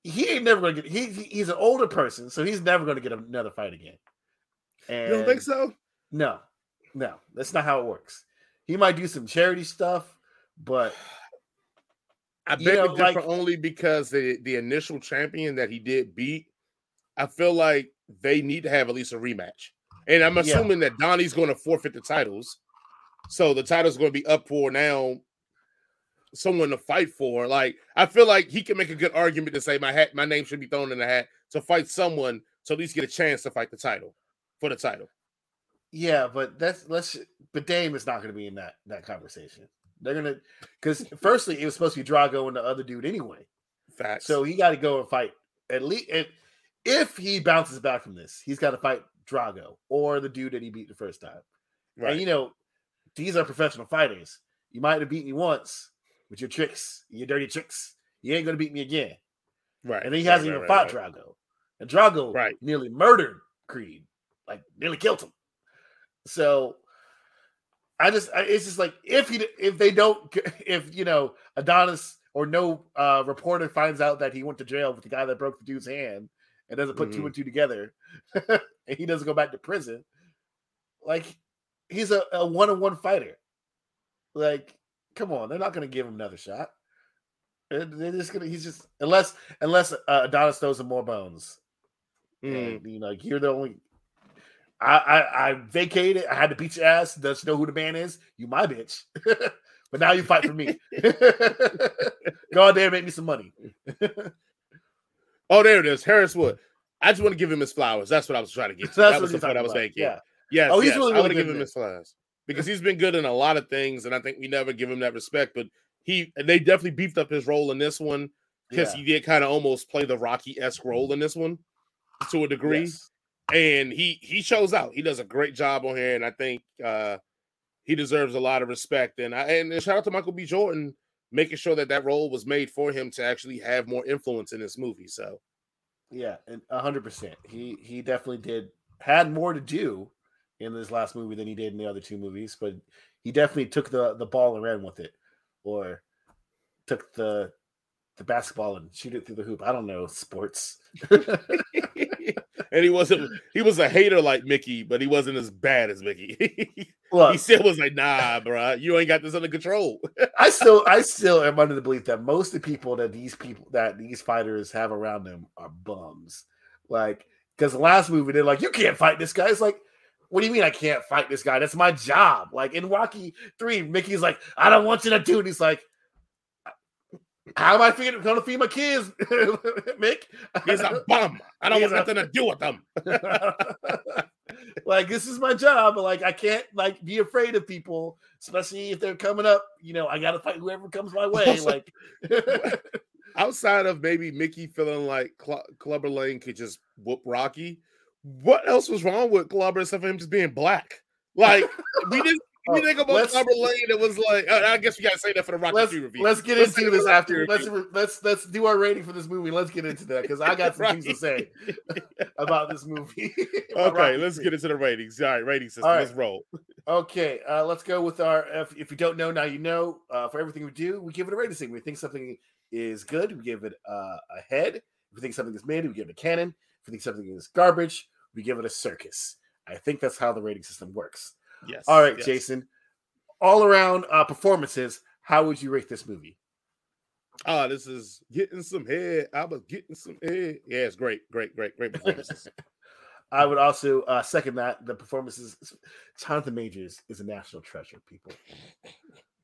He ain't never gonna get. He, he- he's an older person, so he's never gonna get another fight again. And You don't think so? No, no, that's not how it works. He might do some charity stuff, but I beg know, like- only because the the initial champion that he did beat, I feel like they need to have at least a rematch. And I'm Yeah. assuming that Donnie's going to forfeit the titles, so the title's going to be up for now someone to fight for. Like I feel like he can make a good argument to say my hat, my name should be thrown in the hat to fight someone to at least get a chance to fight the title for the title. Yeah, but that's let's. But Dame is not going to be in that that conversation. They're gonna because firstly it was supposed to be Drago and the other dude anyway. Facts. So he got to go and fight at least. If, if he bounces back from this, he's got to fight Drago or the dude that he beat the first time. right. And you know, these are professional fighters. You might have beat me once with your tricks, your dirty tricks. You ain't gonna beat me again. right. And then he hasn't right, even right, fought right. Drago. And Drago Right. nearly murdered Creed, like nearly killed him. So I just, I, it's just like if he, if they don't, if you know Adonis or no uh, reporter finds out that he went to jail with the guy that broke the dude's hand and doesn't put two Mhm. and two together, and he doesn't go back to prison, like he's a, a one-on-one fighter. Like, come on, they're not going to give him another shot. They're they're just gonna. He's just unless unless uh, Adonis throws him more bones. Mm. And, you know, like you're the only. I, I I vacated. I had to beat your ass. Does know who the man is? You my bitch. but now you fight for me. Go out there and make me some money. Oh, there it is. Harris Wood. I just want to give him his flowers. That's what I was trying to get to. That's that was what the point I was about. making. Yeah. Yes. Oh, he's yes. really, I want really to give him his flowers because he's been good in a lot of things, and I think we never give him that respect. But he, they definitely beefed up his role in this one because Yeah. he did kind of almost play the Rocky esque role in this one to a degree, Yes. And he he shows out. He does a great job on here, and I think uh he deserves a lot of respect. And I and shout out to Michael B. Jordan making sure that that role was made for him to actually have more influence in this movie. So. Yeah, and hundred percent. He he definitely did had more to do in this last movie than he did in the other two movies, but he definitely took the the ball and ran with it, or took the the basketball and shoot it through the hoop. I don't know sports. and he wasn't he was a hater like Mickey, but he wasn't as bad as Mickey. he still was like, nah, bro, you ain't got this under control. I still I still am under the belief that most of the people that these people that these fighters have around them are bums. Like because the last movie they're like, you can't fight this guy. It's like, what do you mean I can't fight this guy? That's my job. Like in Rocky Three, Mickey's like, I don't want you to do. it. He's like, how am I feeding, gonna feed my kids, Mick? He's a bum. I don't He's want a- nothing to do with them. like this is my job, but like I can't like be afraid of people, especially if they're coming up. You know, I gotta fight whoever comes my way. Also- like Outside of maybe Mickey feeling like Cl- Clubber Lang could just whoop Rocky, what else was wrong with Clubber except for him just being black? Like we didn't. Oh, We think about let's- Lane. It was like uh, I guess we gotta say that for the Rocky let's review. let's get Let's into this after. review. Let's let's let's do our rating for this movie. Let's get into that because I got some things to say about this movie. About okay, Rocky let's III. get into the ratings. All right, rating system. All Let's roll. Okay, uh, let's go with our. If, if you don't know now, you know. Uh, for everything we do, we give it a rating. We think something is good, we give it uh, a head. If we think something is mid, we give it a cannon. If we think something is garbage, we give it a circus. I think that's how the rating system works. Yes. All right, yes. Jason. All around uh, performances, how would you rate this movie? Oh, this is getting some head. I was getting some head. Yeah, it's great, great, great, great performances. I would also uh, second that. The performances, Jonathan Majors is a national treasure. People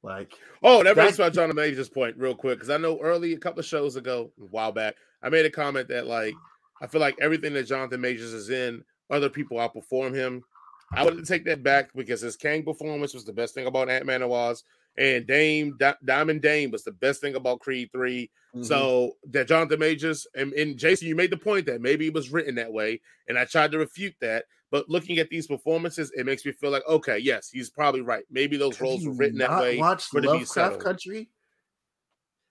like oh, that That- brings my John Major's point real quick because I know early a couple of shows ago, a while back, I made a comment that like I feel like everything that Jonathan Majors is in, other people outperform him. I would take that back because his Kang performance was the best thing about Ant Man and was, and Dame Di- Diamond Dame was the best thing about Creed 3 mhm. So that Jonathan Majors and, and Jason, you made the point that maybe it was written that way, and I tried to refute that. But looking at these performances, it makes me feel like okay, yes, he's probably right. Maybe those roles were written that way. Watched for it to be Lovecraft. Country.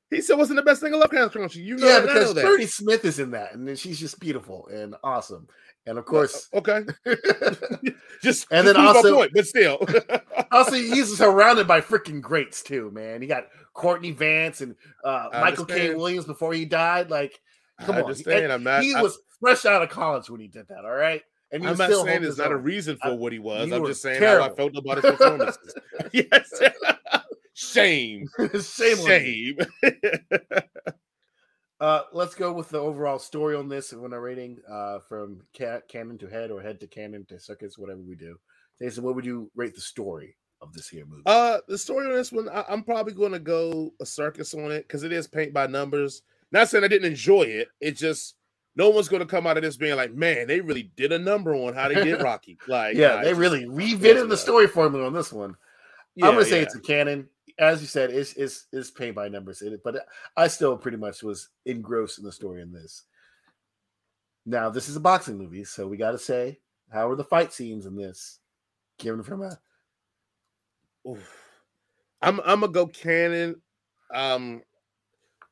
He said wasn't the best thing of Lovecraft Country. You know yeah, because know that. Bernie Smith is in that, and then she's just beautiful and awesome. And of course, okay, just And then also- point, but still, also he's surrounded by freaking greats too, man. He got Courtney Vance and uh, Michael K. Williams before he died. Like, come I on. I'm not. he I- was fresh out of college when he did that. All right, and I'm not saying it's not a reason for I- what he was. I'm just saying how I felt about his performances. yes. Shame. Shame. Shame. Uh, let's go with the overall story on this when our rating uh, from ca- canon to head or head to canon to circus, whatever we do. Jason, what would you rate the story of this here movie? Uh, the story on this one, I, am probably going to go a circus on it because it is paint by numbers. Not saying I didn't enjoy it. It just no one's going to come out of this being like, man, they really did a number on how they did Rocky. Like, yeah, nah, they really just- revetted the story formula on this one. yeah, I'm gonna say yeah. it's a canon. As you said, it's it's, it's paint by numbers it, but I still pretty much was engrossed in the story in this. Now, this is a boxing movie, so we got to say, how are the fight scenes in this? Given from a Oof. I'm I'm gonna go canon. Um,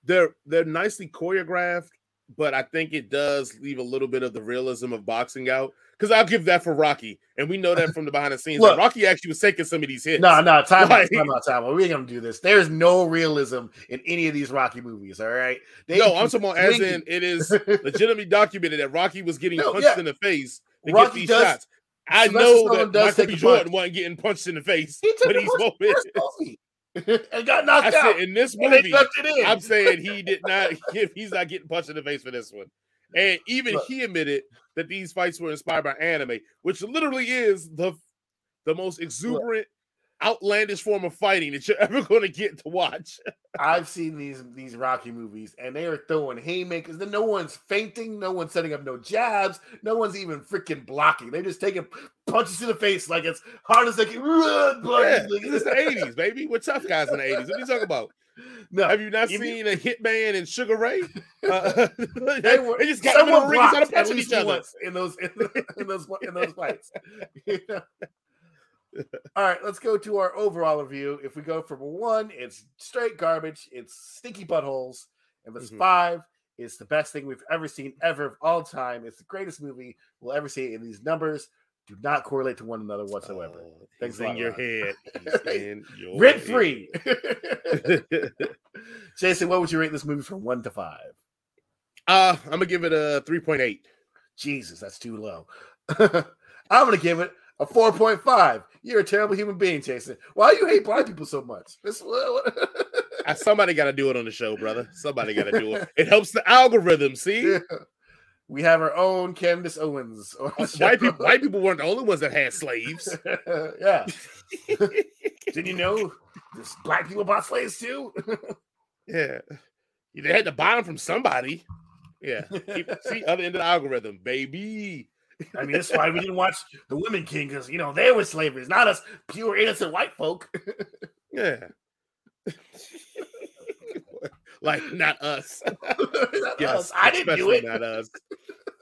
they're they're nicely choreographed, but I think it does leave a little bit of the realism of boxing out. Because I'll give that for Rocky, and we know that from the behind the scenes. Look. Rocky actually was taking some of these hits. no, no, time out, Like- time out, time out. We ain't gonna do this. There's no realism in any of these Rocky movies. All right, They no, I'm talking about as in it is legitimately documented that Rocky was getting No, punched yeah. in the face to get these does- shots. I know that Michael B. Jordan wasn't getting punched in the face, he took but the he's first and got I knocked out. said in this movie, left it in. I'm saying he did not he's not getting punched in the face for this one. And even Look. he admitted that these fights were inspired by anime, which literally is the the most exuberant, outlandish form of fighting that you're ever going to get to watch. I've seen these these Rocky movies, and they are throwing haymakers. Then no one's fainting, no one's setting up no jabs, no one's even freaking blocking. They're just taking punches to the face like it's hard as they can. Yeah, it's the 80s, baby. We're tough guys in the 80s. What are you talking about? No, Have you not If you- seen a Hitman and Sugar Ray? Uh, they were. they just got them in the someone ring and started punching each other. in those in, in those in those fights. You know? All right, let's go to our overall review. If we go from a one, it's straight garbage. It's stinky buttholes. If it's Mhm. five, it's the best thing we've ever seen ever of all time. It's the greatest movie we'll ever see. And these numbers do not correlate to one another whatsoever. Oh, Thanks in your head. In your Rent free. Jason, what would you rate this movie from one to five? Uh, I'm gonna give it a 3.8. Jesus, that's too low. I'm gonna give it a 4.5. You're a terrible human being, Jason. Why do you hate black people so much? This, Somebody got to do it on the show, brother. Somebody got to do it. It helps the algorithm. See, Yeah. We have our own Candace Owens. white people, white people weren't the only ones that had slaves. yeah. Didn't you know this black people bought slaves too? yeah, they had to buy them from somebody. Yeah, see, other end of the algorithm, baby. I mean, that's why we didn't watch The Woman King because you know they were slavery, not us pure innocent white folk. Yeah. like not us. Not Yes, us. I didn't do it. Not us.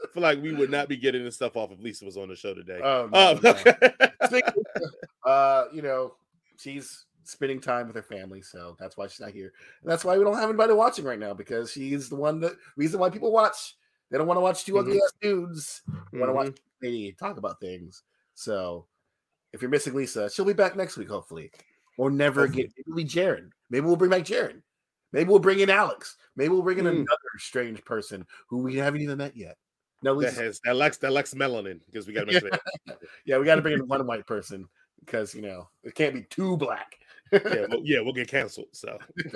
I feel like we would not be getting this stuff off if Lisa was on the show today. Oh, no, Um, no. Uh, you know, she's spending time with her family, so that's why she's not here. And that's why we don't have anybody watching right now because she's the one that reason why people watch. They don't want to watch 2 ugly ass dudes. They want to watch Mhm. lady talk about things. So if you're missing Lisa, she'll be back next week, hopefully. Or never Hopefully. get maybe Jared. Maybe we'll bring back Jared. Maybe we'll bring in Alex. Maybe we'll bring in Hmm. another strange person who we haven't even met yet. No, that Lisa. has that lacks that lacks melanin because we got to make sure. Yeah, we got to bring in one white person because you know it can't be too black. yeah, well, yeah, we'll get canceled. So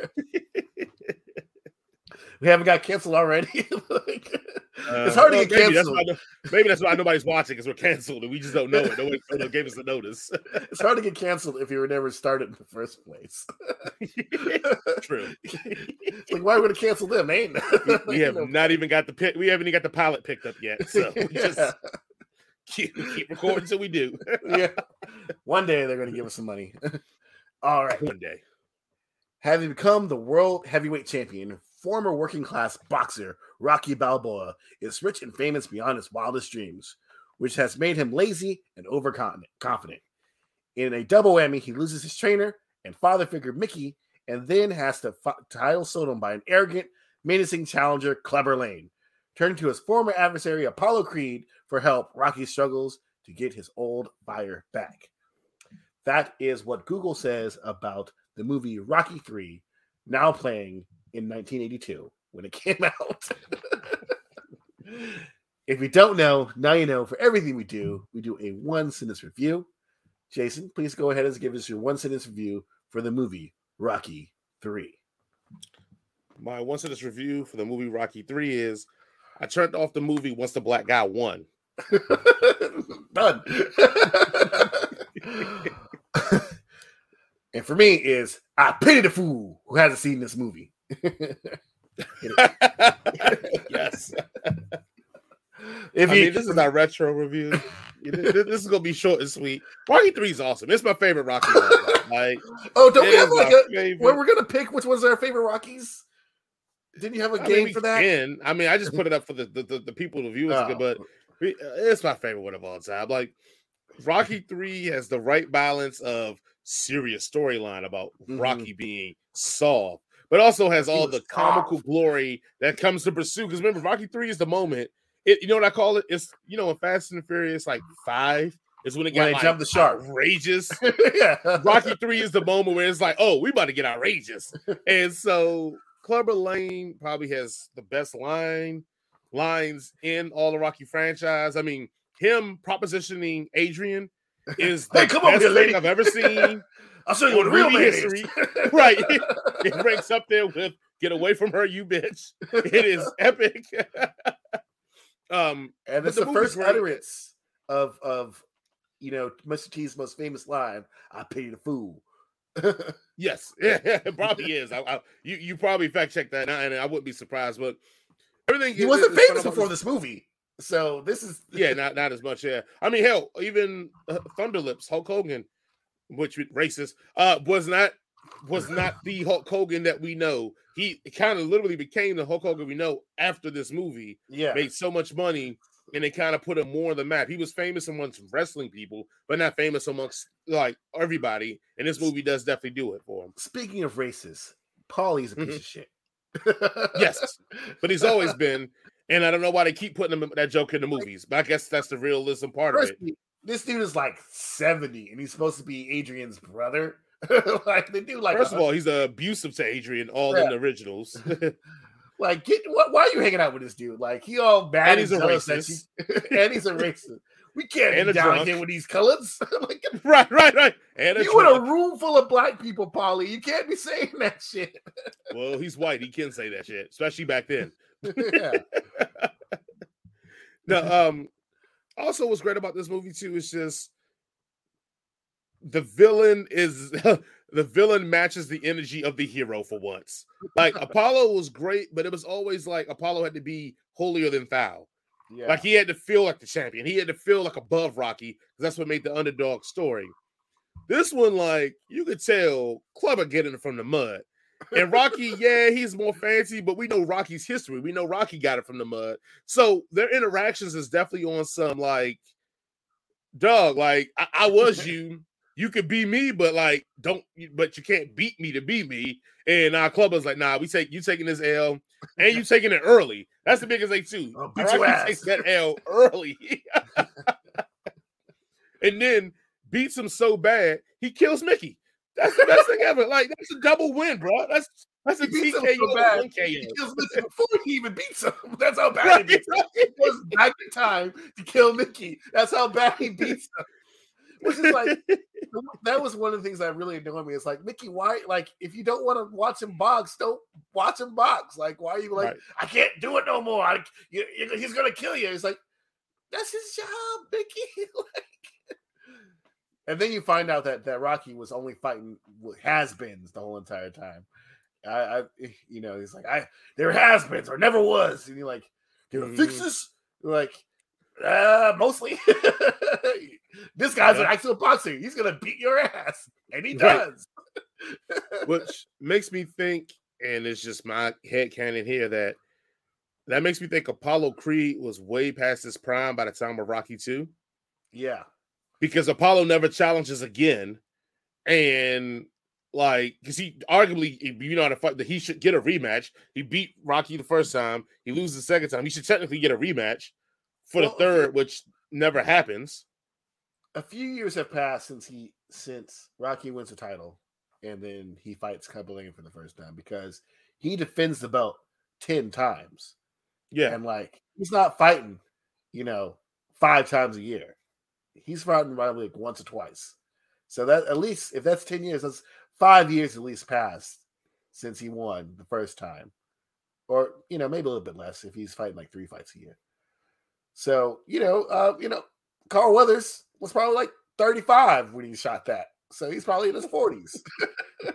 We haven't got canceled already. Like, it's uh, hard to get maybe that's canceled. why no- maybe that's why nobody's watching because we're canceled and we just don't know it. Nobody, nobody gave us the notice. It's hard to get canceled if you were never started in the first place. True. Like, why are we going to cancel them? Ain't. We, we have No. not even got the pick. We haven't even got the pilot picked up yet. So we just keep, keep recording until we do. yeah. One day they're going to give us some money. All right. One day. Having become the world heavyweight champion, former working class boxer Rocky Balboa is rich and famous beyond his wildest dreams, which has made him lazy and overconfident. In a double whammy, he loses his trainer and father figure Mickey, and then has to fi- title Sodom by an arrogant, menacing challenger, Clubber Lang. Turning to his former adversary Apollo Creed for help, Rocky struggles to get his old fire back. That is what Google says about the movie Rocky 3, now playing in 1982 when it came out. if you don't know, now you know. For everything we do, we do a one sentence review. Jason, please go ahead and give us your one sentence review for the movie Rocky Three? My one sentence review for the movie Rocky Three is: I turned off the movie once the black guy won. Done. and for me is I pity the fool who hasn't seen this movie. yes. If I you, mean, this is our retro review. this is gonna be short and sweet. Rocky Three is awesome. It's my favorite Rocky. movie. Like, oh, don't we have like a favorite. when we're gonna pick which one's our favorite Rockies? Didn't you have a I game we for that? can. I mean, I just put it up for the the, the, the people to view, Oh. but uh, it's my favorite one of all time. Like Rocky Three has the right balance of serious storyline about Mhm. Rocky being soft, but also has all the comical glory that comes to pursue. Because remember, Rocky Three is the moment. It, you know what I call it? It's you know in Fast and Furious like five is when it got they like, jump the shark. outrageous. yeah. Rocky Three is the moment where it's like, oh, we about to get outrageous. And so Clubber Lang probably has the best line lines in all the Rocky franchise. I mean, him propositioning Adrian is the Hey, come best lady. thing I've ever seen. I'll show you what a real man history. is. Right. It ranks up there with "Get Away from Her, You Bitch." It is epic. um, and it's the the, first great. utterance of of you know Mr. T's most famous line: "I pity the fool." Yes, yeah, it probably is. I, I, you you probably fact check that, and I wouldn't be surprised. But everything he is- wasn't is famous before this- this movie, so this is Yeah, not not as much. Yeah, I mean, hell, even uh, Thunderlips, Hulk Hogan, which racist, uh, was not was not the Hulk Hogan that we know. He kind of literally became the Hulk Hogan we know after this movie. yeah. Made so much money, and it kind of put him more on the map. He was famous amongst wrestling people, but not famous amongst like everybody. And this movie does definitely do it for him. Speaking of races, Paulie's a piece Mhm. of shit. Yes, but he's always been. And I don't know why they keep putting him that joke in the movies, but I guess that's the realism part of it. This dude is like 70 and he's supposed to be Adrian's brother. like the dude, like First of all, he's abusive to Adrian, all in the originals. like get what why are you hanging out with this dude? Like he all bad And he's a racist. you- and he's a racist. We can't And be down drunk. here with these colors. like, right, right, right. And you in a room full of black people, Paulie. You can't be saying that shit. well, he's white. He can say that shit, especially back then. yeah. No, um, also what's great about this movie too is just the villain is the villain matches the energy of the hero for once. Like Apollo was great, but it was always like Apollo had to be holier than thou. Yeah. Like he had to feel like the champion. He had to feel like above Rocky because that's what made the underdog story. This one, like you could tell, Clubber getting it from the mud. And Rocky, yeah, he's more fancy, but we know Rocky's history. We know Rocky got it from the mud. So their interactions is definitely on some like, dog, like I, I was you. You could be me, but like, don't, but you can't beat me to be me. And our club was like, nah, we take you taking this L and you taking it early. That's the biggest thing too. Beat Rocky takes that L early, and then beats him so bad he kills Mickey. That's the best thing ever. Like that's a double win, bro. That's that's a TKO, so bad. He kills Mickey before he even beats him. That's how bad he beats him. He goes back in time to kill Mickey. That's how bad he beats him. Which is like that was one of the things that really annoyed me. It's like Mickey, why? Like, if you don't want to watch him box, don't watch him box. Like, why are you like, Right. I can't do it no more. I, you, you- he's gonna kill you. It's like that's his job, Mickey. like, and then you find out that that Rocky was only fighting has-beens the whole entire time. I, I, you know, he's like, I there has-beens or never was, and you're like, are Mhm. fixes. You're like, uh, mostly. this guy's an Yeah. actual boxer. He's gonna beat your ass, and he Right. does. Which makes me think, and it's just my head canon here that that makes me think Apollo Creed was way past his prime by the time of Rocky 2. Yeah, because Apollo never challenges again, and like because he arguably you know how to fight that he should get a rematch. He beat Rocky the first time, he loses the second time. He should technically get a rematch for Well, the third, which never happens. a few years have passed since he since Rocky wins the title, and then he fights Clubber Lang for the first time because he defends the belt ten times, Yeah, and like he's not fighting, you know, five times a year. He's fighting probably like once or twice. So that at least if that's 10 years, that's five years at least passed since he won the first time. Or, you know, maybe a little bit less if he's fighting like three fights a year. So, you know, uh, you know, Carl Weathers was probably like 35 when he shot that. So he's probably in his 40s.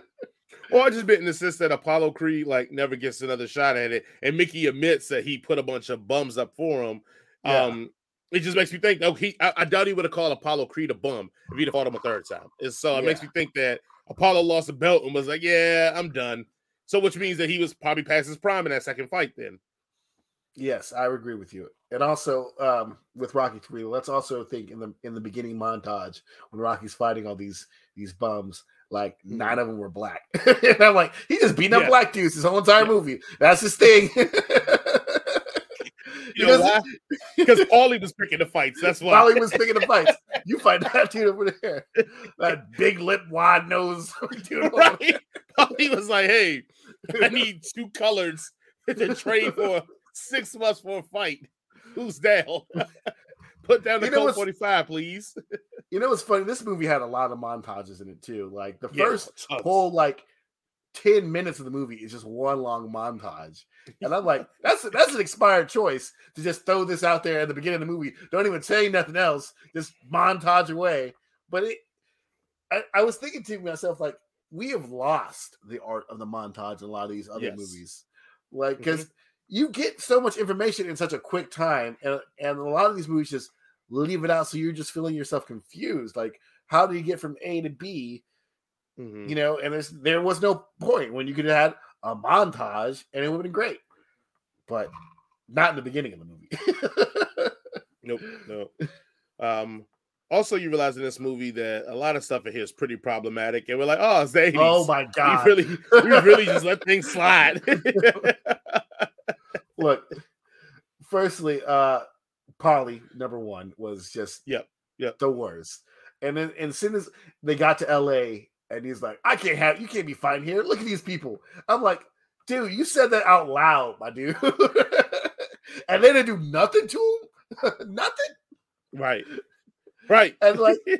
Or just been in the sense that Apollo Creed like never gets another shot at it, and Mickey admits that he put a bunch of bums up for him. Yeah. Um, it just makes me think. Oh, he I, I doubt he would have called Apollo Creed a bum if he'd have fought him a third time. And so it makes me think that Apollo lost the belt and was like, "Yeah, I'm done." So which means that he was probably past his prime in that second fight. Then Yes, I agree with you. And also um, with Rocky Three, let's also think in the in the beginning montage when Rocky's fighting all these these bums, like nine of them were black. and I'm like, he just beating up Yeah. black dudes his whole entire Yeah. movie. That's his thing. you know Because- Paulie was picking the fights. That's why. He was picking the fights, you fight that dude over there, that big lip, wide nose dude. right? Paulie was like, "Hey, I need two colors to train for six months for a fight. Who's down? Put down the You know code what's- 45, please. You know what's funny? This movie had a lot of montages in it too. Like the Yeah, first whole like 10 minutes of the movie is just one long montage. And I'm like, that's that's an expired choice to just throw this out there at the beginning of the movie. Don't even say nothing else, just montage away. But it I, I was thinking to myself, like, we have lost the art of the montage in a lot of these other Yes. movies. Like, mm-hmm. because you get so much information in such a quick time, and, and a lot of these movies just leave it out so you're just feeling yourself confused. Like, how do you get from A to B? Mhm. you know, and there's there was no point when you could have had a montage and it would have been great, but not in the beginning of the movie. Nope, no. Um, also, you realize in this movie that a lot of stuff in here is pretty problematic, and we're like, "Oh, it's the 80s. oh my we god! really, we really just let things slide." Look, firstly, uh, Paulie number one was just Yep, yep. the worst, and then and as soon as they got to L.A. and he's like, "I can't have you can't be fighting here. Look at these people." I'm like, "Dude, you said that out loud, my dude," and they didn't do nothing to him, nothing. right, right. And like he's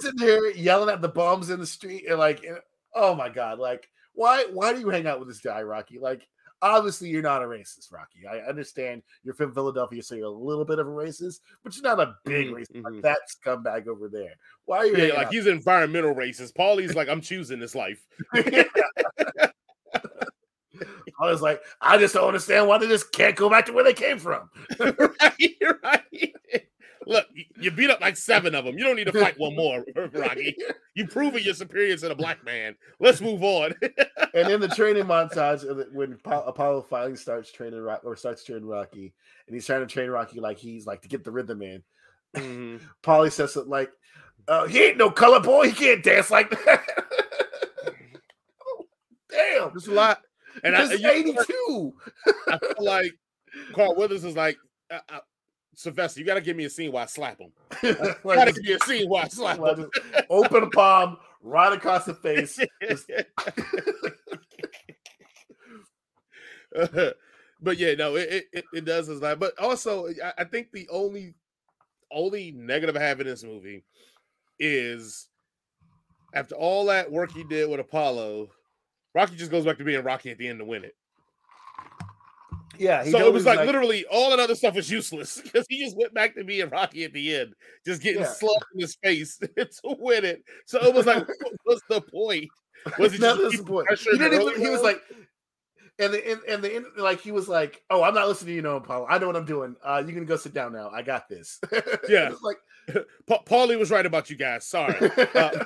sitting there yelling at the bums in the street and like and- oh my god like why why do you hang out with this guy rocky like obviously you're not a racist rocky i understand you're from philadelphia so you're a little bit of a racist but you're not a big Mhm, racist like that scumbag over there why are you yeah, like out? he's environmental racist. Paulie's like, "I'm choosing this life." I was like, I just don't understand why they just can't go back to where they came from. right, right. Look, you beat up like seven of them. You don't need to fight one more, Rocky. You proven you're superior to the black man. Let's move on. and in the training montage, when Apollo finally starts training Rock or starts training Rocky, and he's trying to train Rocky like he's like to get the rhythm in. Mhm. Paulie says something like, uh, "He ain't no color boy. He can't dance like that." Oh, Damn, There's a lot, and I, it's you- eighty-two. I feel like Carl Weathers is like, uh, uh, Sylvester, you got to give me a scene where I slap him. Got to give me a scene where I slap him. open palm right across the face. But yeah, no, it, it- it does is like, but also I, I think the only only negative I have in this movie is after all that work he did with Apollo, Rocky just goes back to being Rocky at the end to win it. Yeah, he so it was me, like, literally all that other stuff was useless because he just went back to being Rocky at the end, just getting Yeah. in his face to win it. So it was like, what was the point? Was it just the point. He didn't even, he was like, and the and, and the like he was like, "Oh, I'm not listening to you, no, Apollo. I know what I'm doing. Uh, you can go sit down now. I got this." Yeah. Like Pa- Paulie was right about you guys. Sorry. Uh,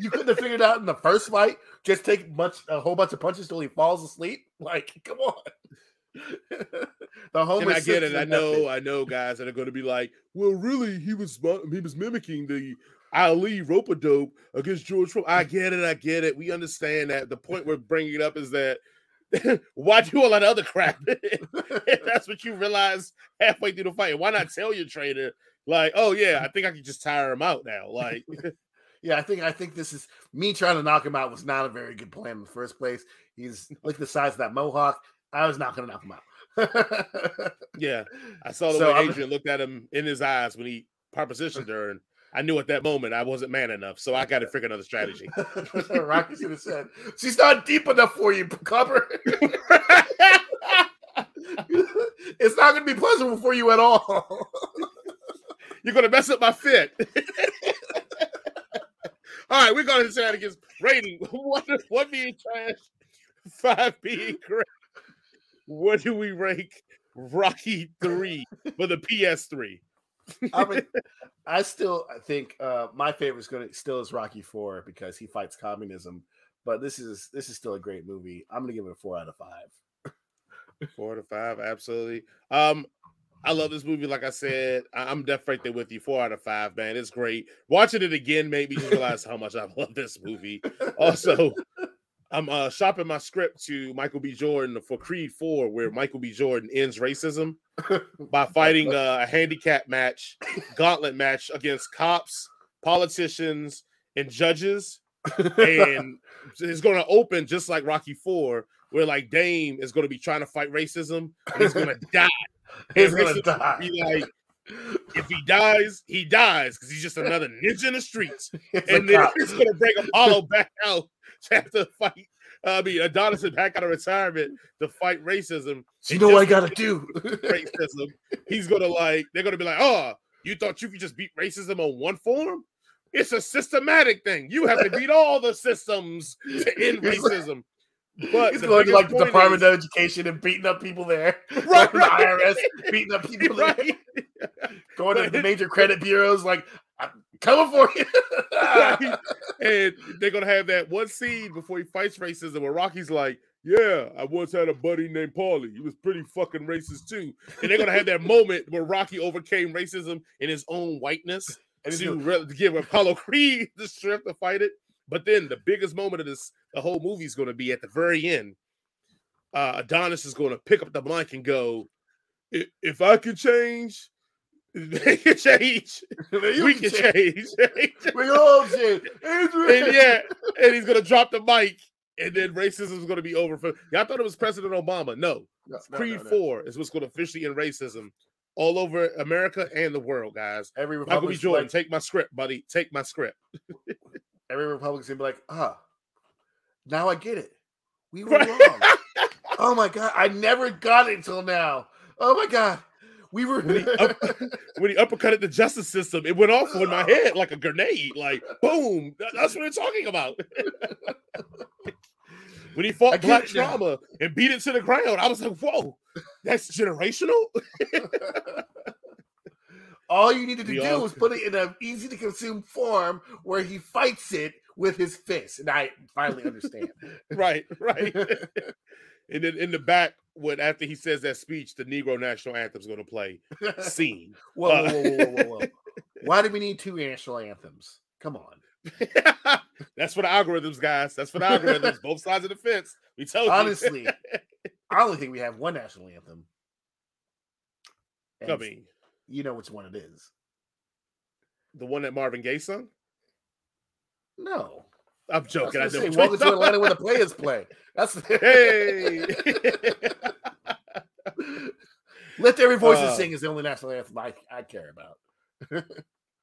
you couldn't have figured out in the first fight. Just take much a whole bunch of punches till he falls asleep. Like, come on. the and I get it. I know. I know. Guys that are going to be like, "Well, really, he was he was mimicking the Ali rope a dope against George Foreman." I get it. I get it. We understand that. The point we're bringing up is that why do all that other crap? if that's what you realize halfway through the fight, why not tell your trainer? Like, oh yeah, I think I can just tire him out now. Like, Yeah, I think I think this is me trying to knock him out was not a very good plan in the first place. He's like the size of that mohawk. I was not going to knock him out. yeah, I saw the So way I'm- Adrian looked at him in his eyes when he propositioned her, and I knew at that moment I wasn't man enough, so I got to figure another strategy. Rocky should have said, "She's not deep enough for you, cover." it's not going to be pleasurable for you at all. You're going to mess up my fit. all right, we're going to shenanigans rating one one being trash, five being great. What do we rank Rocky three for the PS3? I mean, I still I think uh, my favorite is going to still is Rocky Four because he fights communism. But this is this is still a great movie. I'm going to give it a four out of five. Four out of five, absolutely. Um, I love this movie. Like I said, I'm definitely right there with you. Four out of five, man. It's great. Watching it again made me realize how much I love this movie. Also, I'm uh, shopping my script to Michael B. Jordan for Creed 4, where Michael B. Jordan ends racism by fighting uh, a handicap match, gauntlet match against cops, politicians, and judges. and it's going to open just like Rocky 4, where like Dame is going to be trying to fight racism and he's going to die. He's going to die. Be like, if he dies, he dies because he's just another ninja in the streets. And then cop. it's going to bring Apollo back out to have to fight. I mean, Adonis is back out of retirement to fight racism. you know what I got to do. Racism. He's gonna like. They're gonna be like, "Oh, you thought you could just beat racism on one form? It's a systematic thing. You have to beat all the systems to end racism." But He's going to like the Department is- of Education and beating up people there. Right, the right. IRS beating up people there. right? Going to But- the major credit bureaus, like, coming for you. And they're gonna have that one scene before he fights racism where Rocky's like, Yeah, I once had a buddy named Paulie. He was pretty fucking racist too. And they're gonna have that moment where Rocky overcame racism in his own whiteness And to, re- to give Apollo Creed the strength to fight it. But then the biggest moment of this, the whole movie is gonna be at the very end. Uh, Adonis is gonna pick up the mic and go, If I could change, they can change. We can change. change. We all change. And yeah, and he's gonna drop the mic, and then racism is gonna be over. For y'all thought it was President Obama. No, No, no, Creed no. Four is what's gonna officially end racism all over America and the world, guys. Every Michael B. Jordan, like, take my script, buddy. Take my script. every Republican's gonna be like, ah, now I get it. We were Right. wrong. oh my god, I never got it until now. Oh my god, we were. When he, up, when he uppercutted the justice system, it went off in my head like a grenade. Like boom, that's what they're talking about. when he fought black trauma and beat it to the ground, I was like, "Whoa, that's generational." All you needed to We do all- was put it in an easy to consume form where he fights it with his fist, and I finally understand. right, right. And then in the back, when after he says that speech, the Negro national anthem's going to play. Scene. whoa, whoa, whoa, whoa, whoa, whoa, whoa! Why do we need two national anthems? Come on. That's for the algorithms, guys. That's for the algorithms. Both sides of the fence. We told you. Honestly, I only think we have one national anthem. I mean, you know which one it is. the one that Marvin Gaye sung. No. I'm joking. I know. say, Welcome to Atlanta where the players play. That's Hey. Let Every Voice Uh, Sing is the only national anthem I, I care about.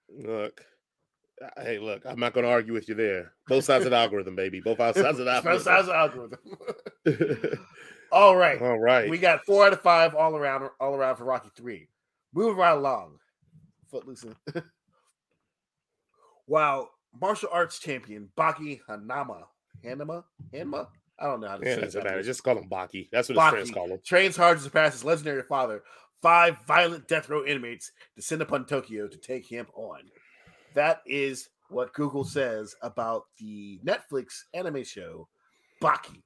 look. Hey, look, I'm not going to argue with you there. Both sides of the algorithm, baby. Both sides of the Both algorithm. sides of the algorithm. all right. All right. We got four out of five all around all around for Rocky 3. Moving right along. Footloose. Wow. Martial arts champion Baki Hanama. Hanama? Hanma? I don't know how to yeah, say that. matter. Just call him Baki. That's what his friends call him. trains hard to surpass his legendary father. Five violent death row inmates descend upon Tokyo to take him on. That is what Google says about the Netflix anime show Baki.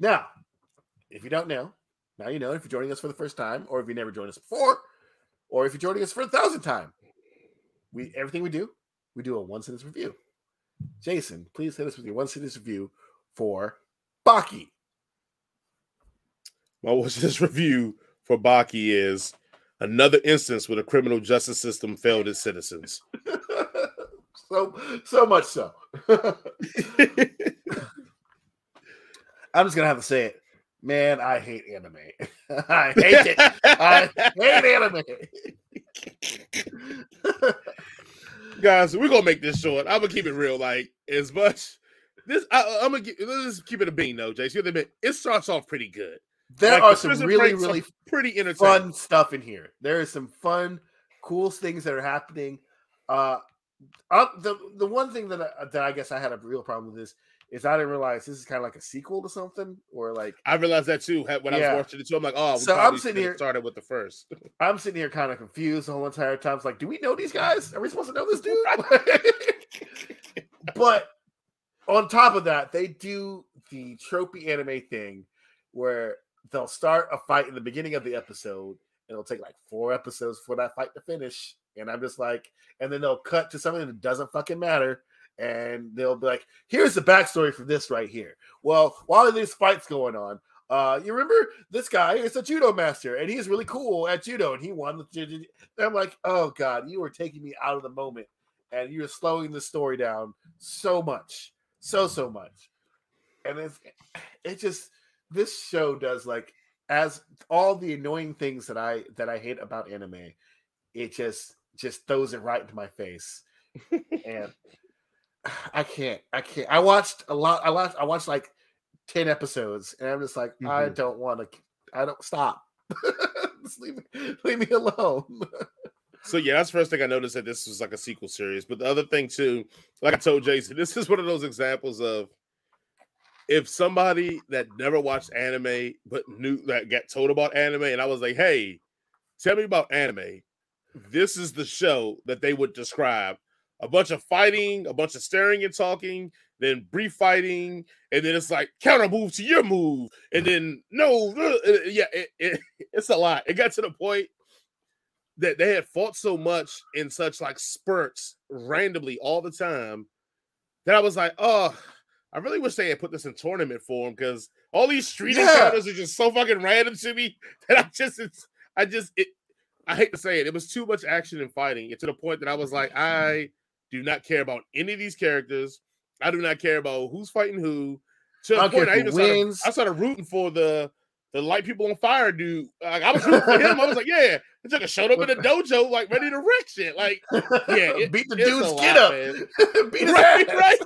Now, if you don't know, now you know if you're joining us for the first time, or if you never joined us before, or if you're joining us for the thousandth time. We everything we do, we do a one sentence review. Jason, please hit us with your one sentence review for Baki. My what's this review for Baki is another instance where the criminal justice system failed its citizens. so so much so. I'm just gonna have to say it. Man, I hate anime. I hate it. I hate anime. Guys, we're gonna make this short. I'm gonna keep it real. Like as much this, I, am gonna get, let's just keep it a bean though, Jason. Admit, it starts off pretty good. There Like, are the some really, really pretty entertaining. fun stuff in here. There is some fun, cool things that are happening. Uh, uh the the one thing that I, that I guess I had a real problem with this is I didn't realize this is kind of like a sequel to something, or like I realized that too when I was watching it too. I'm like, oh, we So I'm sitting here- started with the first. I'm sitting here kind of confused the whole entire time. It's like, do we know these guys? Are we supposed to know this dude? but on top of that, they do the tropey anime thing where they'll start a fight in the beginning of the episode, and it'll take like four episodes for that fight to finish. And I'm just like, and then they'll cut to something that doesn't fucking matter. And they'll be like, here's the backstory for this right here. Well, while this fight's going on, uh, you remember this guy is a judo master and he's really cool at judo and he won the ju- ju- and I'm like, oh god, you are taking me out of the moment and you're slowing the story down so much, so so much. And it's it just this show does like as all the annoying things that I that I hate about anime, it just just throws it right into my face. and I can't, I can't. I watched a lot. I watched, I watched like ten episodes, and I'm just like, I Mhm. don't want to. I don't stop. just leave me, leave me alone. So yeah, that's the first thing I noticed that this was like a sequel series. But the other thing too, like I told Jason, this is one of those examples of if somebody that never watched anime but knew that got told about anime, and I was like, hey, tell me about anime. This is the show that they would describe. A bunch of fighting, a bunch of staring and talking, then brief fighting, and then it's like counter move to your move, and then no, uh, uh, yeah, it, it, it's a lot. It got to the point that they had fought so much in such like spurts randomly all the time that I was like, oh, I really wish they had put this in tournament form because all these street Yeah. encounters are just so fucking random to me that I just it's I just it I hate to say it, it was too much action and fighting. It to the point that I was like, I do not care about any of these characters. I do not care about who's fighting who. To the I point I even started. I started rooting for the the light people on fire dude. Like, I was rooting for him. I was like, yeah, it's like showed up in the dojo, like ready to wreck shit. Like, yeah, it- beat the dude's kid up. beat right, right.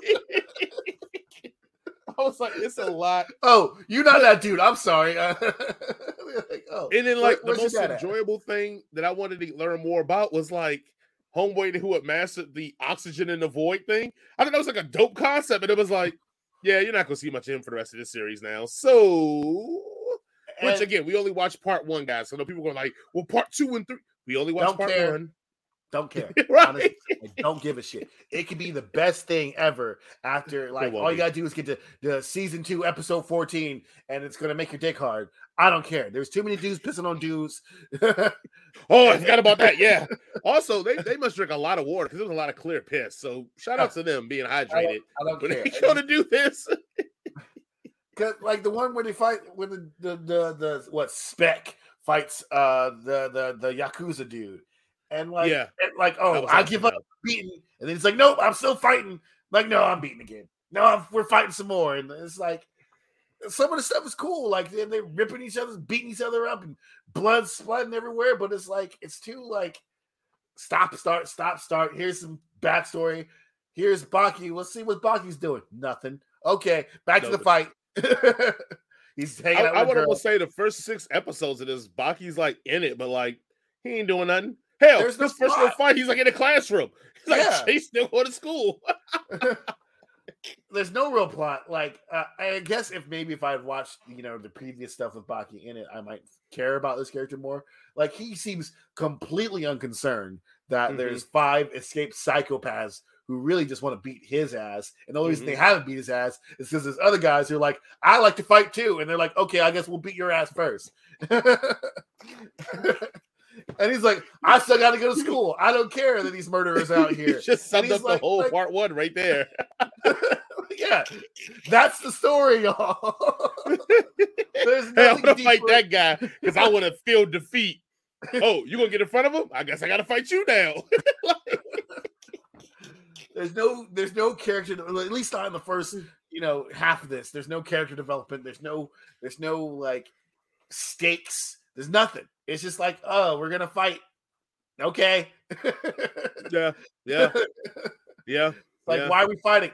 I was like, it's a lot. Oh, you're not that dude. I'm sorry. Like, oh, And then, Where- like, the most dad at? enjoyable thing that I wanted to learn more about was like Homeboy who had mastered the oxygen in the void thing. I thought that was like a dope concept, and it was like, yeah, you're not gonna see much of him for the rest of this series now. So, which again, we only watched part one, guys. So, no people going like, well, part two and three. We only watched part care. one. don't care. right? Honestly, don't give a shit. It could be the best thing ever after like all you gotta do is get to the season two, episode 14, and it's gonna make your dick hard. I don't care. There's too many dudes pissing on dudes. Oh, I forgot about that. Yeah. Also, they, they must drink a lot of water because there's a lot of clear piss. So shout out to them being hydrated. I don't When care. they go to do this, Cause like the one where they fight when the the the, the what spec fights uh the the the yakuza dude, and like Yeah. and like oh I give up beating, and then it's like nope I'm still fighting. Like no I'm beating again. No I'm, we're fighting some more, and it's like some of the stuff is cool. Like they're, they're ripping each other, beating each other up, and blood splatting everywhere. But it's like it's too like stop, start, stop, start. Here's some backstory. Here's Baki. Let's see what Baki's doing. Nothing. Okay, back to the fight. He's I, hanging out I would almost say the first six episodes of this, Baki's like in it, but like he ain't doing nothing. Hell, There's no this first little fight, he's like in the classroom. He's like Yeah. chasing them going to school. There's no real plot. Like uh, I guess if maybe if I'd watched you know the previous stuff with Baki in it, I might care about this character more. Like he seems completely unconcerned that Mhm. there's five escaped psychopaths who really just want to beat his ass, and the only reason they Mhm. haven't beat his ass is because there's other guys who are like, I like to fight too, and they're like, okay, I guess we'll beat your ass first. and he's like, I still got to go to school. I don't care that these murderers out He here. just summed up like- the whole like- part one right there. yeah, that's the story, y'all. There's Hey, I'm gonna fight that guy because I want to feel defeat. Oh, you gonna get in front of him? I guess I gotta fight you now. There's no, there's no character. At least not in the first, you know, half of this. There's no character development. There's no, there's no like stakes. There's nothing. It's just like, oh, we're gonna fight. Okay. Yeah, yeah, yeah. like, yeah. why are we fighting?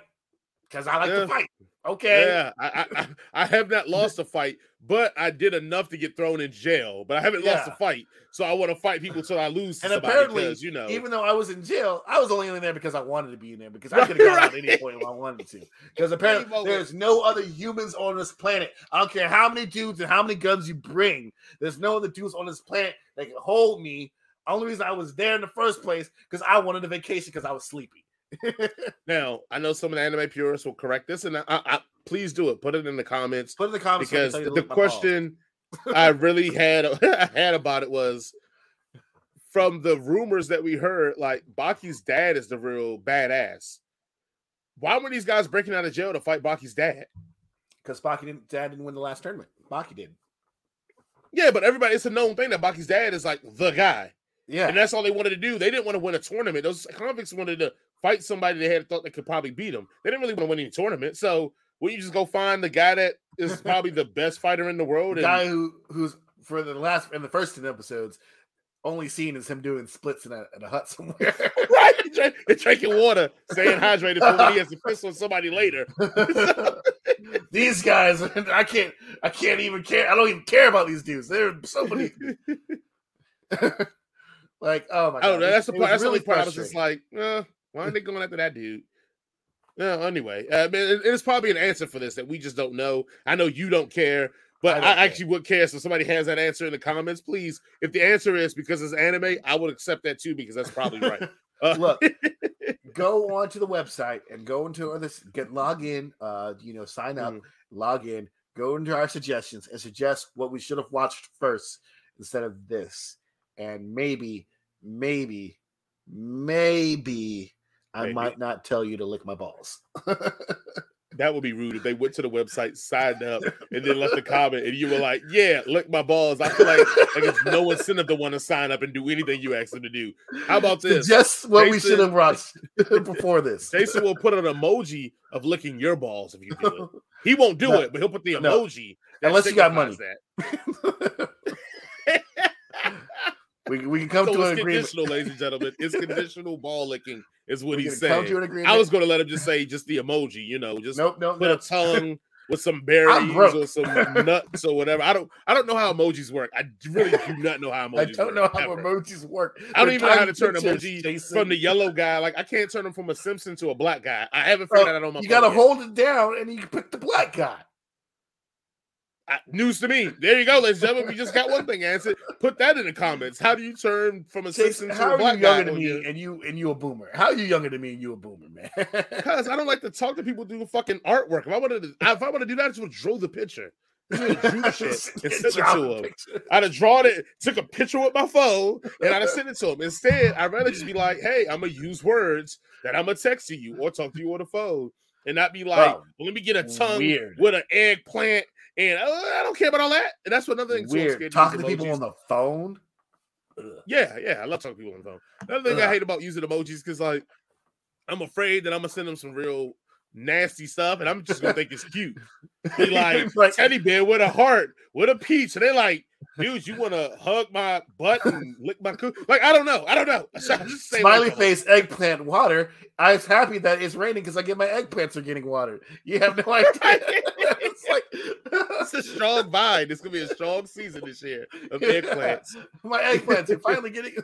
Because I like Yeah. to fight. Okay. Yeah, I, I I- have not lost a fight, but I did enough to get thrown in jail. But I haven't lost a fight, so I want to fight people till I lose. And somebody apparently, you know, Even though I was in jail, I was only in there because I wanted to be in there because I could have gone out at any point if I wanted to. Because apparently, there's no other humans on this planet. I don't care how many dudes and how many guns you bring. There's no other dudes on this planet that can hold me. Only reason I was there in the first place because I wanted a vacation because I was sleepy. now I know some of the anime purists will correct this, and I, I, please do it. Put it in the comments Put in the comments so because to the lick my balls. question I really had I had about it was from the rumors that we heard, like Baki's dad is the real badass. Why were these guys breaking out of jail to fight Baki's dad? because Baki didn't, dad didn't win the last tournament. Baki did. Yeah, but everybody, it's a known thing that Baki's dad is like the guy. Yeah. And that's all they wanted to do. They didn't want to win a tournament. Those convicts wanted to fight somebody they had thought they could probably beat them. They didn't really want to win any tournament. So will you just go find the guy that is probably the best fighter in the world? the And, guy who who's for the last in the first 10 episodes only seen is him doing splits in a, in a hut somewhere. right, drink- and drinking water, staying hydrated for when he has to piss on somebody later. these guys, I can't, I can't even care. I don't even care about these dudes. They're so many. like, oh my god, I. That's the part. That's the only part. I was just like, uh, why are they going after that dude? Yeah. Anyway, it- it's probably an answer for this that we just don't know. I know you don't care, but I I, actually would care. So somebody has that answer in the comments, please. If the answer is because it's anime, I would accept that too because that's probably right. Uh, Look, go onto the website and go into this, get log in, uh, you know, sign up, Mhm. log in, go into our suggestions and suggest what we should have watched first instead of this. And maybe, maybe, maybe I Maybe. might not tell you to lick my balls. that would be rude if they went to the website, signed up, and then left a comment, and you were like, "Yeah, lick my balls." I feel like like it's no incentive to want to sign up and do anything you ask them to do. How about this? Just what we should have watched before this. Jason will put an emoji of licking your balls if you do it. He won't do No, it, but he'll put the emoji. that Unless you got money. signifies we, we can come That. to So an agreement. ladies and gentlemen. It's conditional ball licking, is what We he's can come saying. to an agreement. I was going to let him just say just the emoji, you know, just nope, nope, put nope. a tongue with some berries or some nuts or whatever. I don't, I don't know how emojis work. I really do not know how emojis I don't know how ever. emojis work. I don't They're even know how to turn pictures, emoji Jason. from the yellow guy. Like I can't turn him from a Simpson to a black guy. I haven't oh, figured Bro, that out on my You gotta hold it down and you can pick the black guy. News to me. There you go, ladies and gentlemen. We just got one thing answered. Put that in the comments. How do you turn from a Simpson to a black you guy? younger than me and you and you a boomer? How are you younger than me and you a boomer, man? Because I don't like to talk to people doing fucking artwork. If I wanted to, if I want to do that, I just would draw the picture. i'd have the shit and sent it to him. picture. I'd have drawn it, took a picture with my phone, and I'd have sent it to him. Instead, I'd rather just be like, "Hey, I'm gonna use words that I'm gonna text to you or talk to you on the phone, and not be like, well, let me get a tongue weird. with an eggplant." And uh, I don't care about all that. And that's what another thing. Weird. Talking to people on the phone. Ugh. Yeah, yeah, I love talking to people on the phone. Another thing I hate about using emojis because like I'm afraid that I'm gonna send them some real nasty stuff, and I'm just gonna think it's cute. Be like, Like- teddy bear with a heart, with a peach, and they're like, dude, you want to hug my butt and lick my coo? Like, I don't know, I don't know. I just say Smiley face, eggplant, water. I was happy that it's raining because I get my eggplants are getting watered. You have no idea. it's like It's a strong vine. It's gonna be a strong season this year of eggplants. my eggplants are finally getting,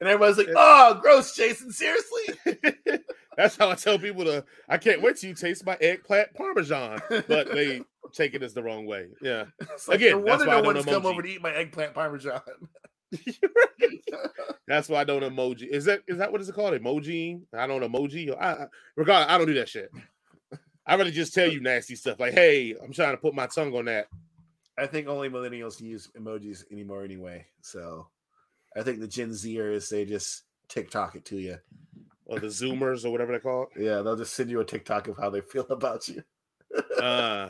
and everybody's like, "Oh, gross, Jason! Seriously?" That's how I tell people to. I can't wait till you taste my eggplant parmesan, but they take it as the wrong way. Yeah. It's like, Again, no that's why I don't one's come emoji. over to eat my eggplant parmesan. That's why I don't emoji. Is that is that what is it called? Emoji? I don't emoji. I, I regard. I don't do that shit. I rather just tell you nasty stuff like, "Hey, I'm trying to put my tongue on that." I think only millennials use emojis anymore, anyway. So, I think the Gen Zers they just TikTok it to you. Or the Zoomers or whatever they call it. Yeah, they'll just send you a TikTok of how they feel about you. Uh,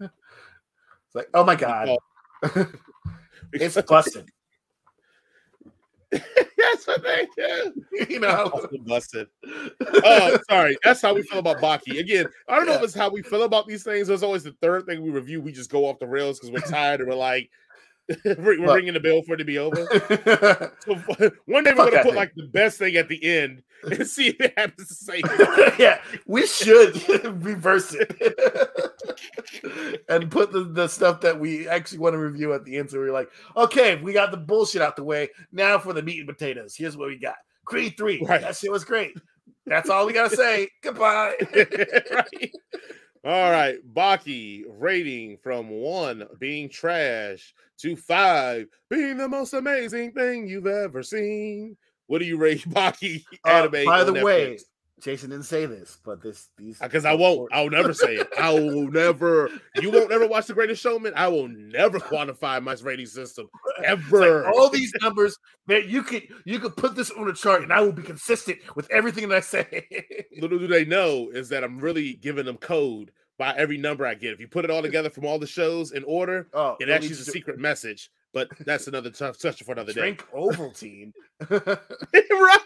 It's like, oh my god, it's busted. That's what they do. you know, Busted. Oh, sorry. That's how we feel about Baki. Again, I don't know if it's how we feel about these things. There's always the third thing we review. We just go off the rails because we're tired and we're like, we're What? ringing the bell for it to be over. So one day we're Fuck gonna put thing. like the best thing at the end and see if it happens the same. yeah, we should reverse it and put the, the stuff that we actually want to review at the end. So we're like, okay, we got the bullshit out the way. Now for the meat and potatoes. Here's what we got. Creed 3. Right. That shit was great. That's all we gotta say. Goodbye. right. All right, Baki rating from one being trash to five being the most amazing thing you've ever seen. What do you rate Baki Uh, anime? by the way, Netflix? Jason didn't say this, but this these uh, because I won't. I'll never say it. I will never. You won't ever watch The Greatest Showman. I will never quantify my rating system It's like ever. all these numbers that you could you could put this on a chart and I will be consistent with everything that I say. Little do they know is that I'm really giving them code by every number I get. If you put it all together from all the shows in order, oh, it actually is a secret message. But that's another t- discussion for another day. Drink Ovaltine. right?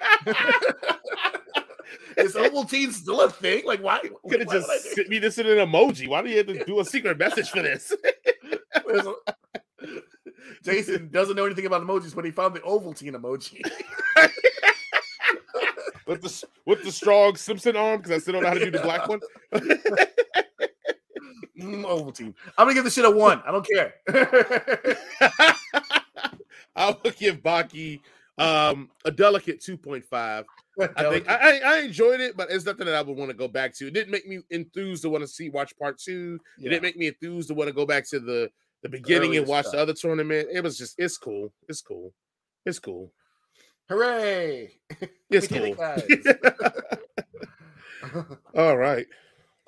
Is Ovaltine still a thing? Like, why? Could have just sent me this in an emoji. Why do you have to do a secret message for this? Jason doesn't know anything about emojis, but he found the Ovaltine emoji. with the with the strong Simpson arm because I still don't know how to do the black one. Mm, Ovaltine. I'm gonna give this shit a one. I don't care. I will give Baki um, a delicate 2.5. I think I, I enjoyed it, but it's nothing that I would want to go back to. It didn't make me enthused to want to see watch part two. It didn't make me enthused to want to go back to the the beginning and watch stuff. the other tournament. It was just it's cool. It's cool. It's cool. Hooray! It's cool. it, All right.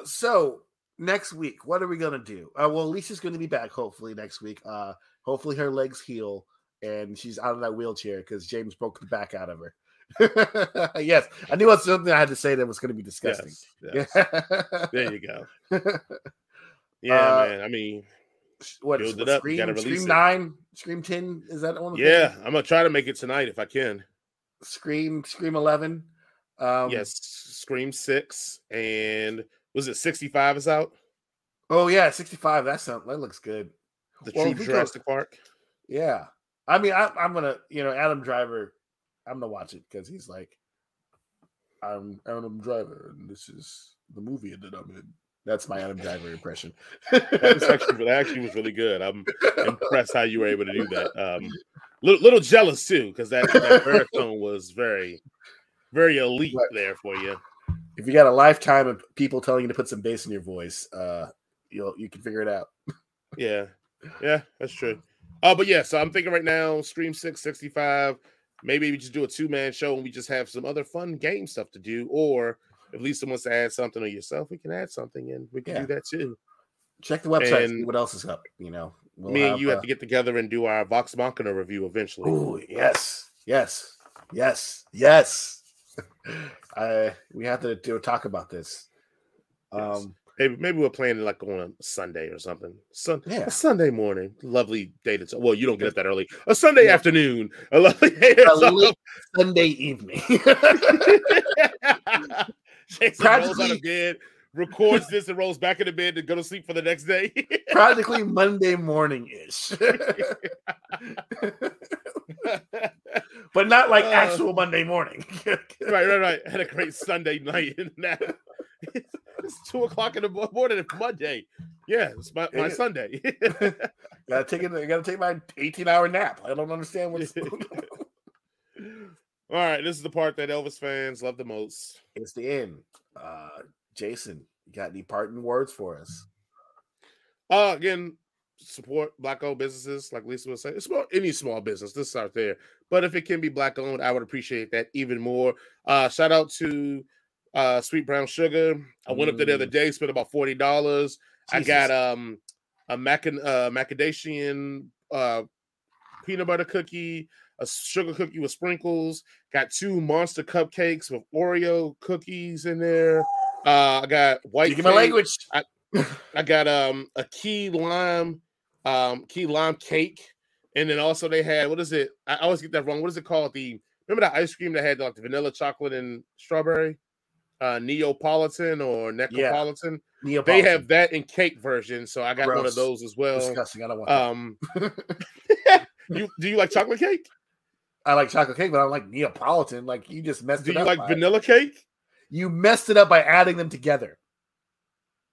so next week, what are we gonna do? Uh, well, Lisa's gonna be back hopefully next week. Uh, hopefully her legs heal and she's out of that wheelchair because James broke the back out of her. yes, I knew it was something I had to say that was going to be disgusting. Yes, yes. There you go. Yeah, Uh, man. I mean, what Build what, it up, Scream, Scream it. nine, Scream ten? Is that one? of yeah, things? I'm gonna try to make it tonight if I can. Scream, Scream eleven. Um, yes, Scream Six and was it 65 is out? Oh yeah, sixty five. That sounds that looks good. The Well, true Jurassic Park. Yeah, I mean, I, I'm gonna, you know, Adam Driver. I'm gonna watch it because he's like, I'm Adam Driver, and this is the movie that I'm in. That's my Adam Driver impression. That was actually that actually was really good. I'm impressed how you were able to do that. Um, little, little jealous too because that, that baritone was very, very elite Right. there for you. if you got a lifetime of people telling you to put some bass in your voice, uh, you'll you can figure it out. Yeah, yeah, that's true. Uh, but yeah, so I'm thinking right now, Scream 6, 65. Maybe we just do a two man show and we just have some other fun game stuff to do. Or if Lisa wants to add something or yourself, we can add something and we can Yeah. do that too. Check the website, see And- what else is up. You know, we'll Me and you uh, have to get together and do our Vox Machina review eventually. Ooh, yes, yes, yes, yes. I we have to do talk about this. Yes. Um, Maybe, maybe we're plan it like on a Sunday or something. Sun, Yeah. Sunday morning. Lovely day to. Well, you don't get up that early. A Sunday No. afternoon. A lovely day a late Sunday evening. Jason rolls out of bed, records this, and rolls back into bed to go to sleep for the next day. Practically Monday morning ish, but not like Uh. actual Monday morning. right, right, right. Had a great Sunday night and now it's two o'clock in the morning Monday. Yeah, it's my, my Yeah. Sunday. gotta take it. I gotta take my 18 hour nap. I don't understand what's. All right, this is the part that Elvis fans love the most. it's the end. Uh, Jason, you got any parting words for us? Uh again, support black owned businesses, like Lisa was saying. Small any small business, this is out there. But if it can be black owned, I would appreciate that even more. Uh shout out to uh Sweet Brown Sugar. I went up there the other Mm. day, spent about forty dollars. I got um a mac uh macadamian uh peanut butter cookie, a sugar cookie with sprinkles, got two monster cupcakes with Oreo cookies in there. Uh I got white Speaking my language. I got um a key lime, um key lime cake, and then also they had what is it? I always get that wrong. What is it called? The remember that ice cream that had like the vanilla chocolate and strawberry? Uh, Neapolitan or Necropolitan. Neapolitan. They have that in cake version, so I got one of those as well. disgusting. I don't want. that. Um, you do you like chocolate cake? I like chocolate cake, but I don't like Neapolitan. Like you just messed Do it you like vanilla cake? You messed it up by adding them together.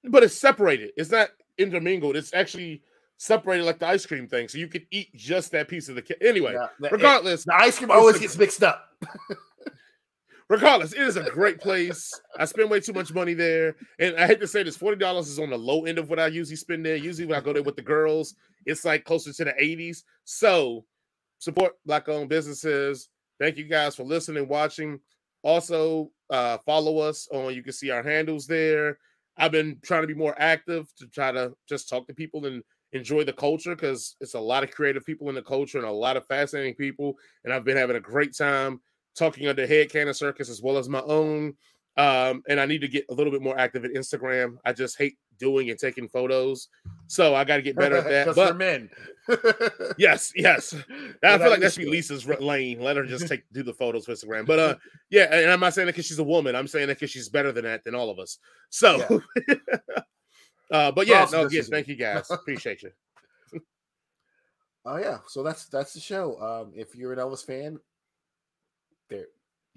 But it's separated. It's not intermingled. It's actually separated like the ice cream thing, so you can eat just that piece of the cake. Anyway, Yeah, the, regardless, the ice cream always gets mixed up. regardless, it is a great place. I spend way too much money there, and I hate to say this: forty dollars is on the low end of what I usually spend there. Usually, when I go there with the girls, it's like closer to the eighties. So, support black-owned businesses. Thank you guys for listening, watching. Also, uh, follow us on. You can see our handles there. I've been trying to be more active to try to just talk to people and enjoy the culture because it's a lot of creative people in the culture and a lot of fascinating people. And I've been having a great time talking under Head Cannon Circus as well as my own. Um, and I need to get a little bit more active at Instagram. I just hate doing and taking photos, so I got to get better at that. But men. yes, yes, I feel like that should be Lisa's lane. Let her just take do the photos for Instagram. But uh, yeah, and I'm not saying that because she's a woman. I'm saying that because she's better than that than all of us. So, uh, but yeah, no, as thank you guys. Appreciate you. Oh yeah, so that's that's the show. Um, if you're an Elvis fan, there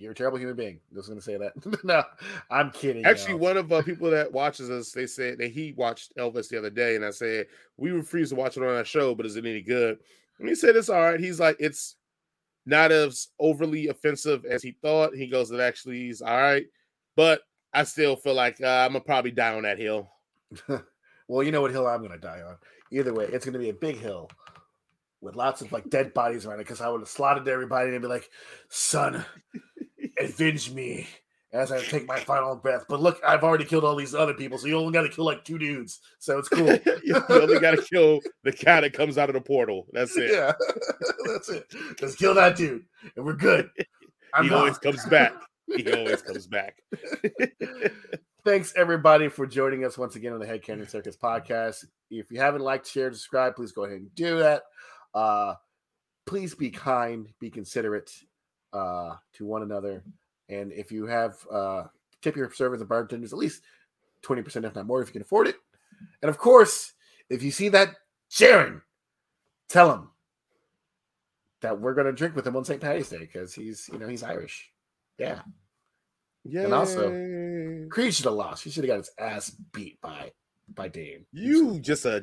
you're a terrible human being. Just gonna say that. no, I'm kidding. Actually, y'all. one of uh, people that watches us, they said that he watched Elvis the other day, and I said we refuse to watch it on our show, but is it any good? And he said it's all right. He's like it's not as overly offensive as he thought. He goes, it actually is all right, but I still feel like uh, I'm gonna probably die on that hill. well, you know what hill I'm gonna die on. Either way, it's gonna be a big hill with lots of like dead bodies around it because I would have slaughtered everybody and be like, "Son, avenge me." As I take my final breath, but look, I've already killed all these other people, so you only got to kill like two dudes, so it's cool. you only got to kill the guy that comes out of the portal. That's it. yeah, that's it. Just kill that dude, and we're good. I'm he always comes back. He always comes back. Thanks everybody for joining us once again on the Head Cannon Circus podcast. If you haven't liked, shared, subscribed, please go ahead and do that. Uh, please be kind, be considerate uh, to one another, and if you have uh, tip your servers and bartenders at least twenty percent, if not more, if you can afford it. And of course, if you see that Sharon, tell him that we're going to drink with him on St. Patty's Day because he's, you know, he's Irish. Yeah. Yeah. And also, Creed should have lost. He should have got his ass beat by by Dame. you just a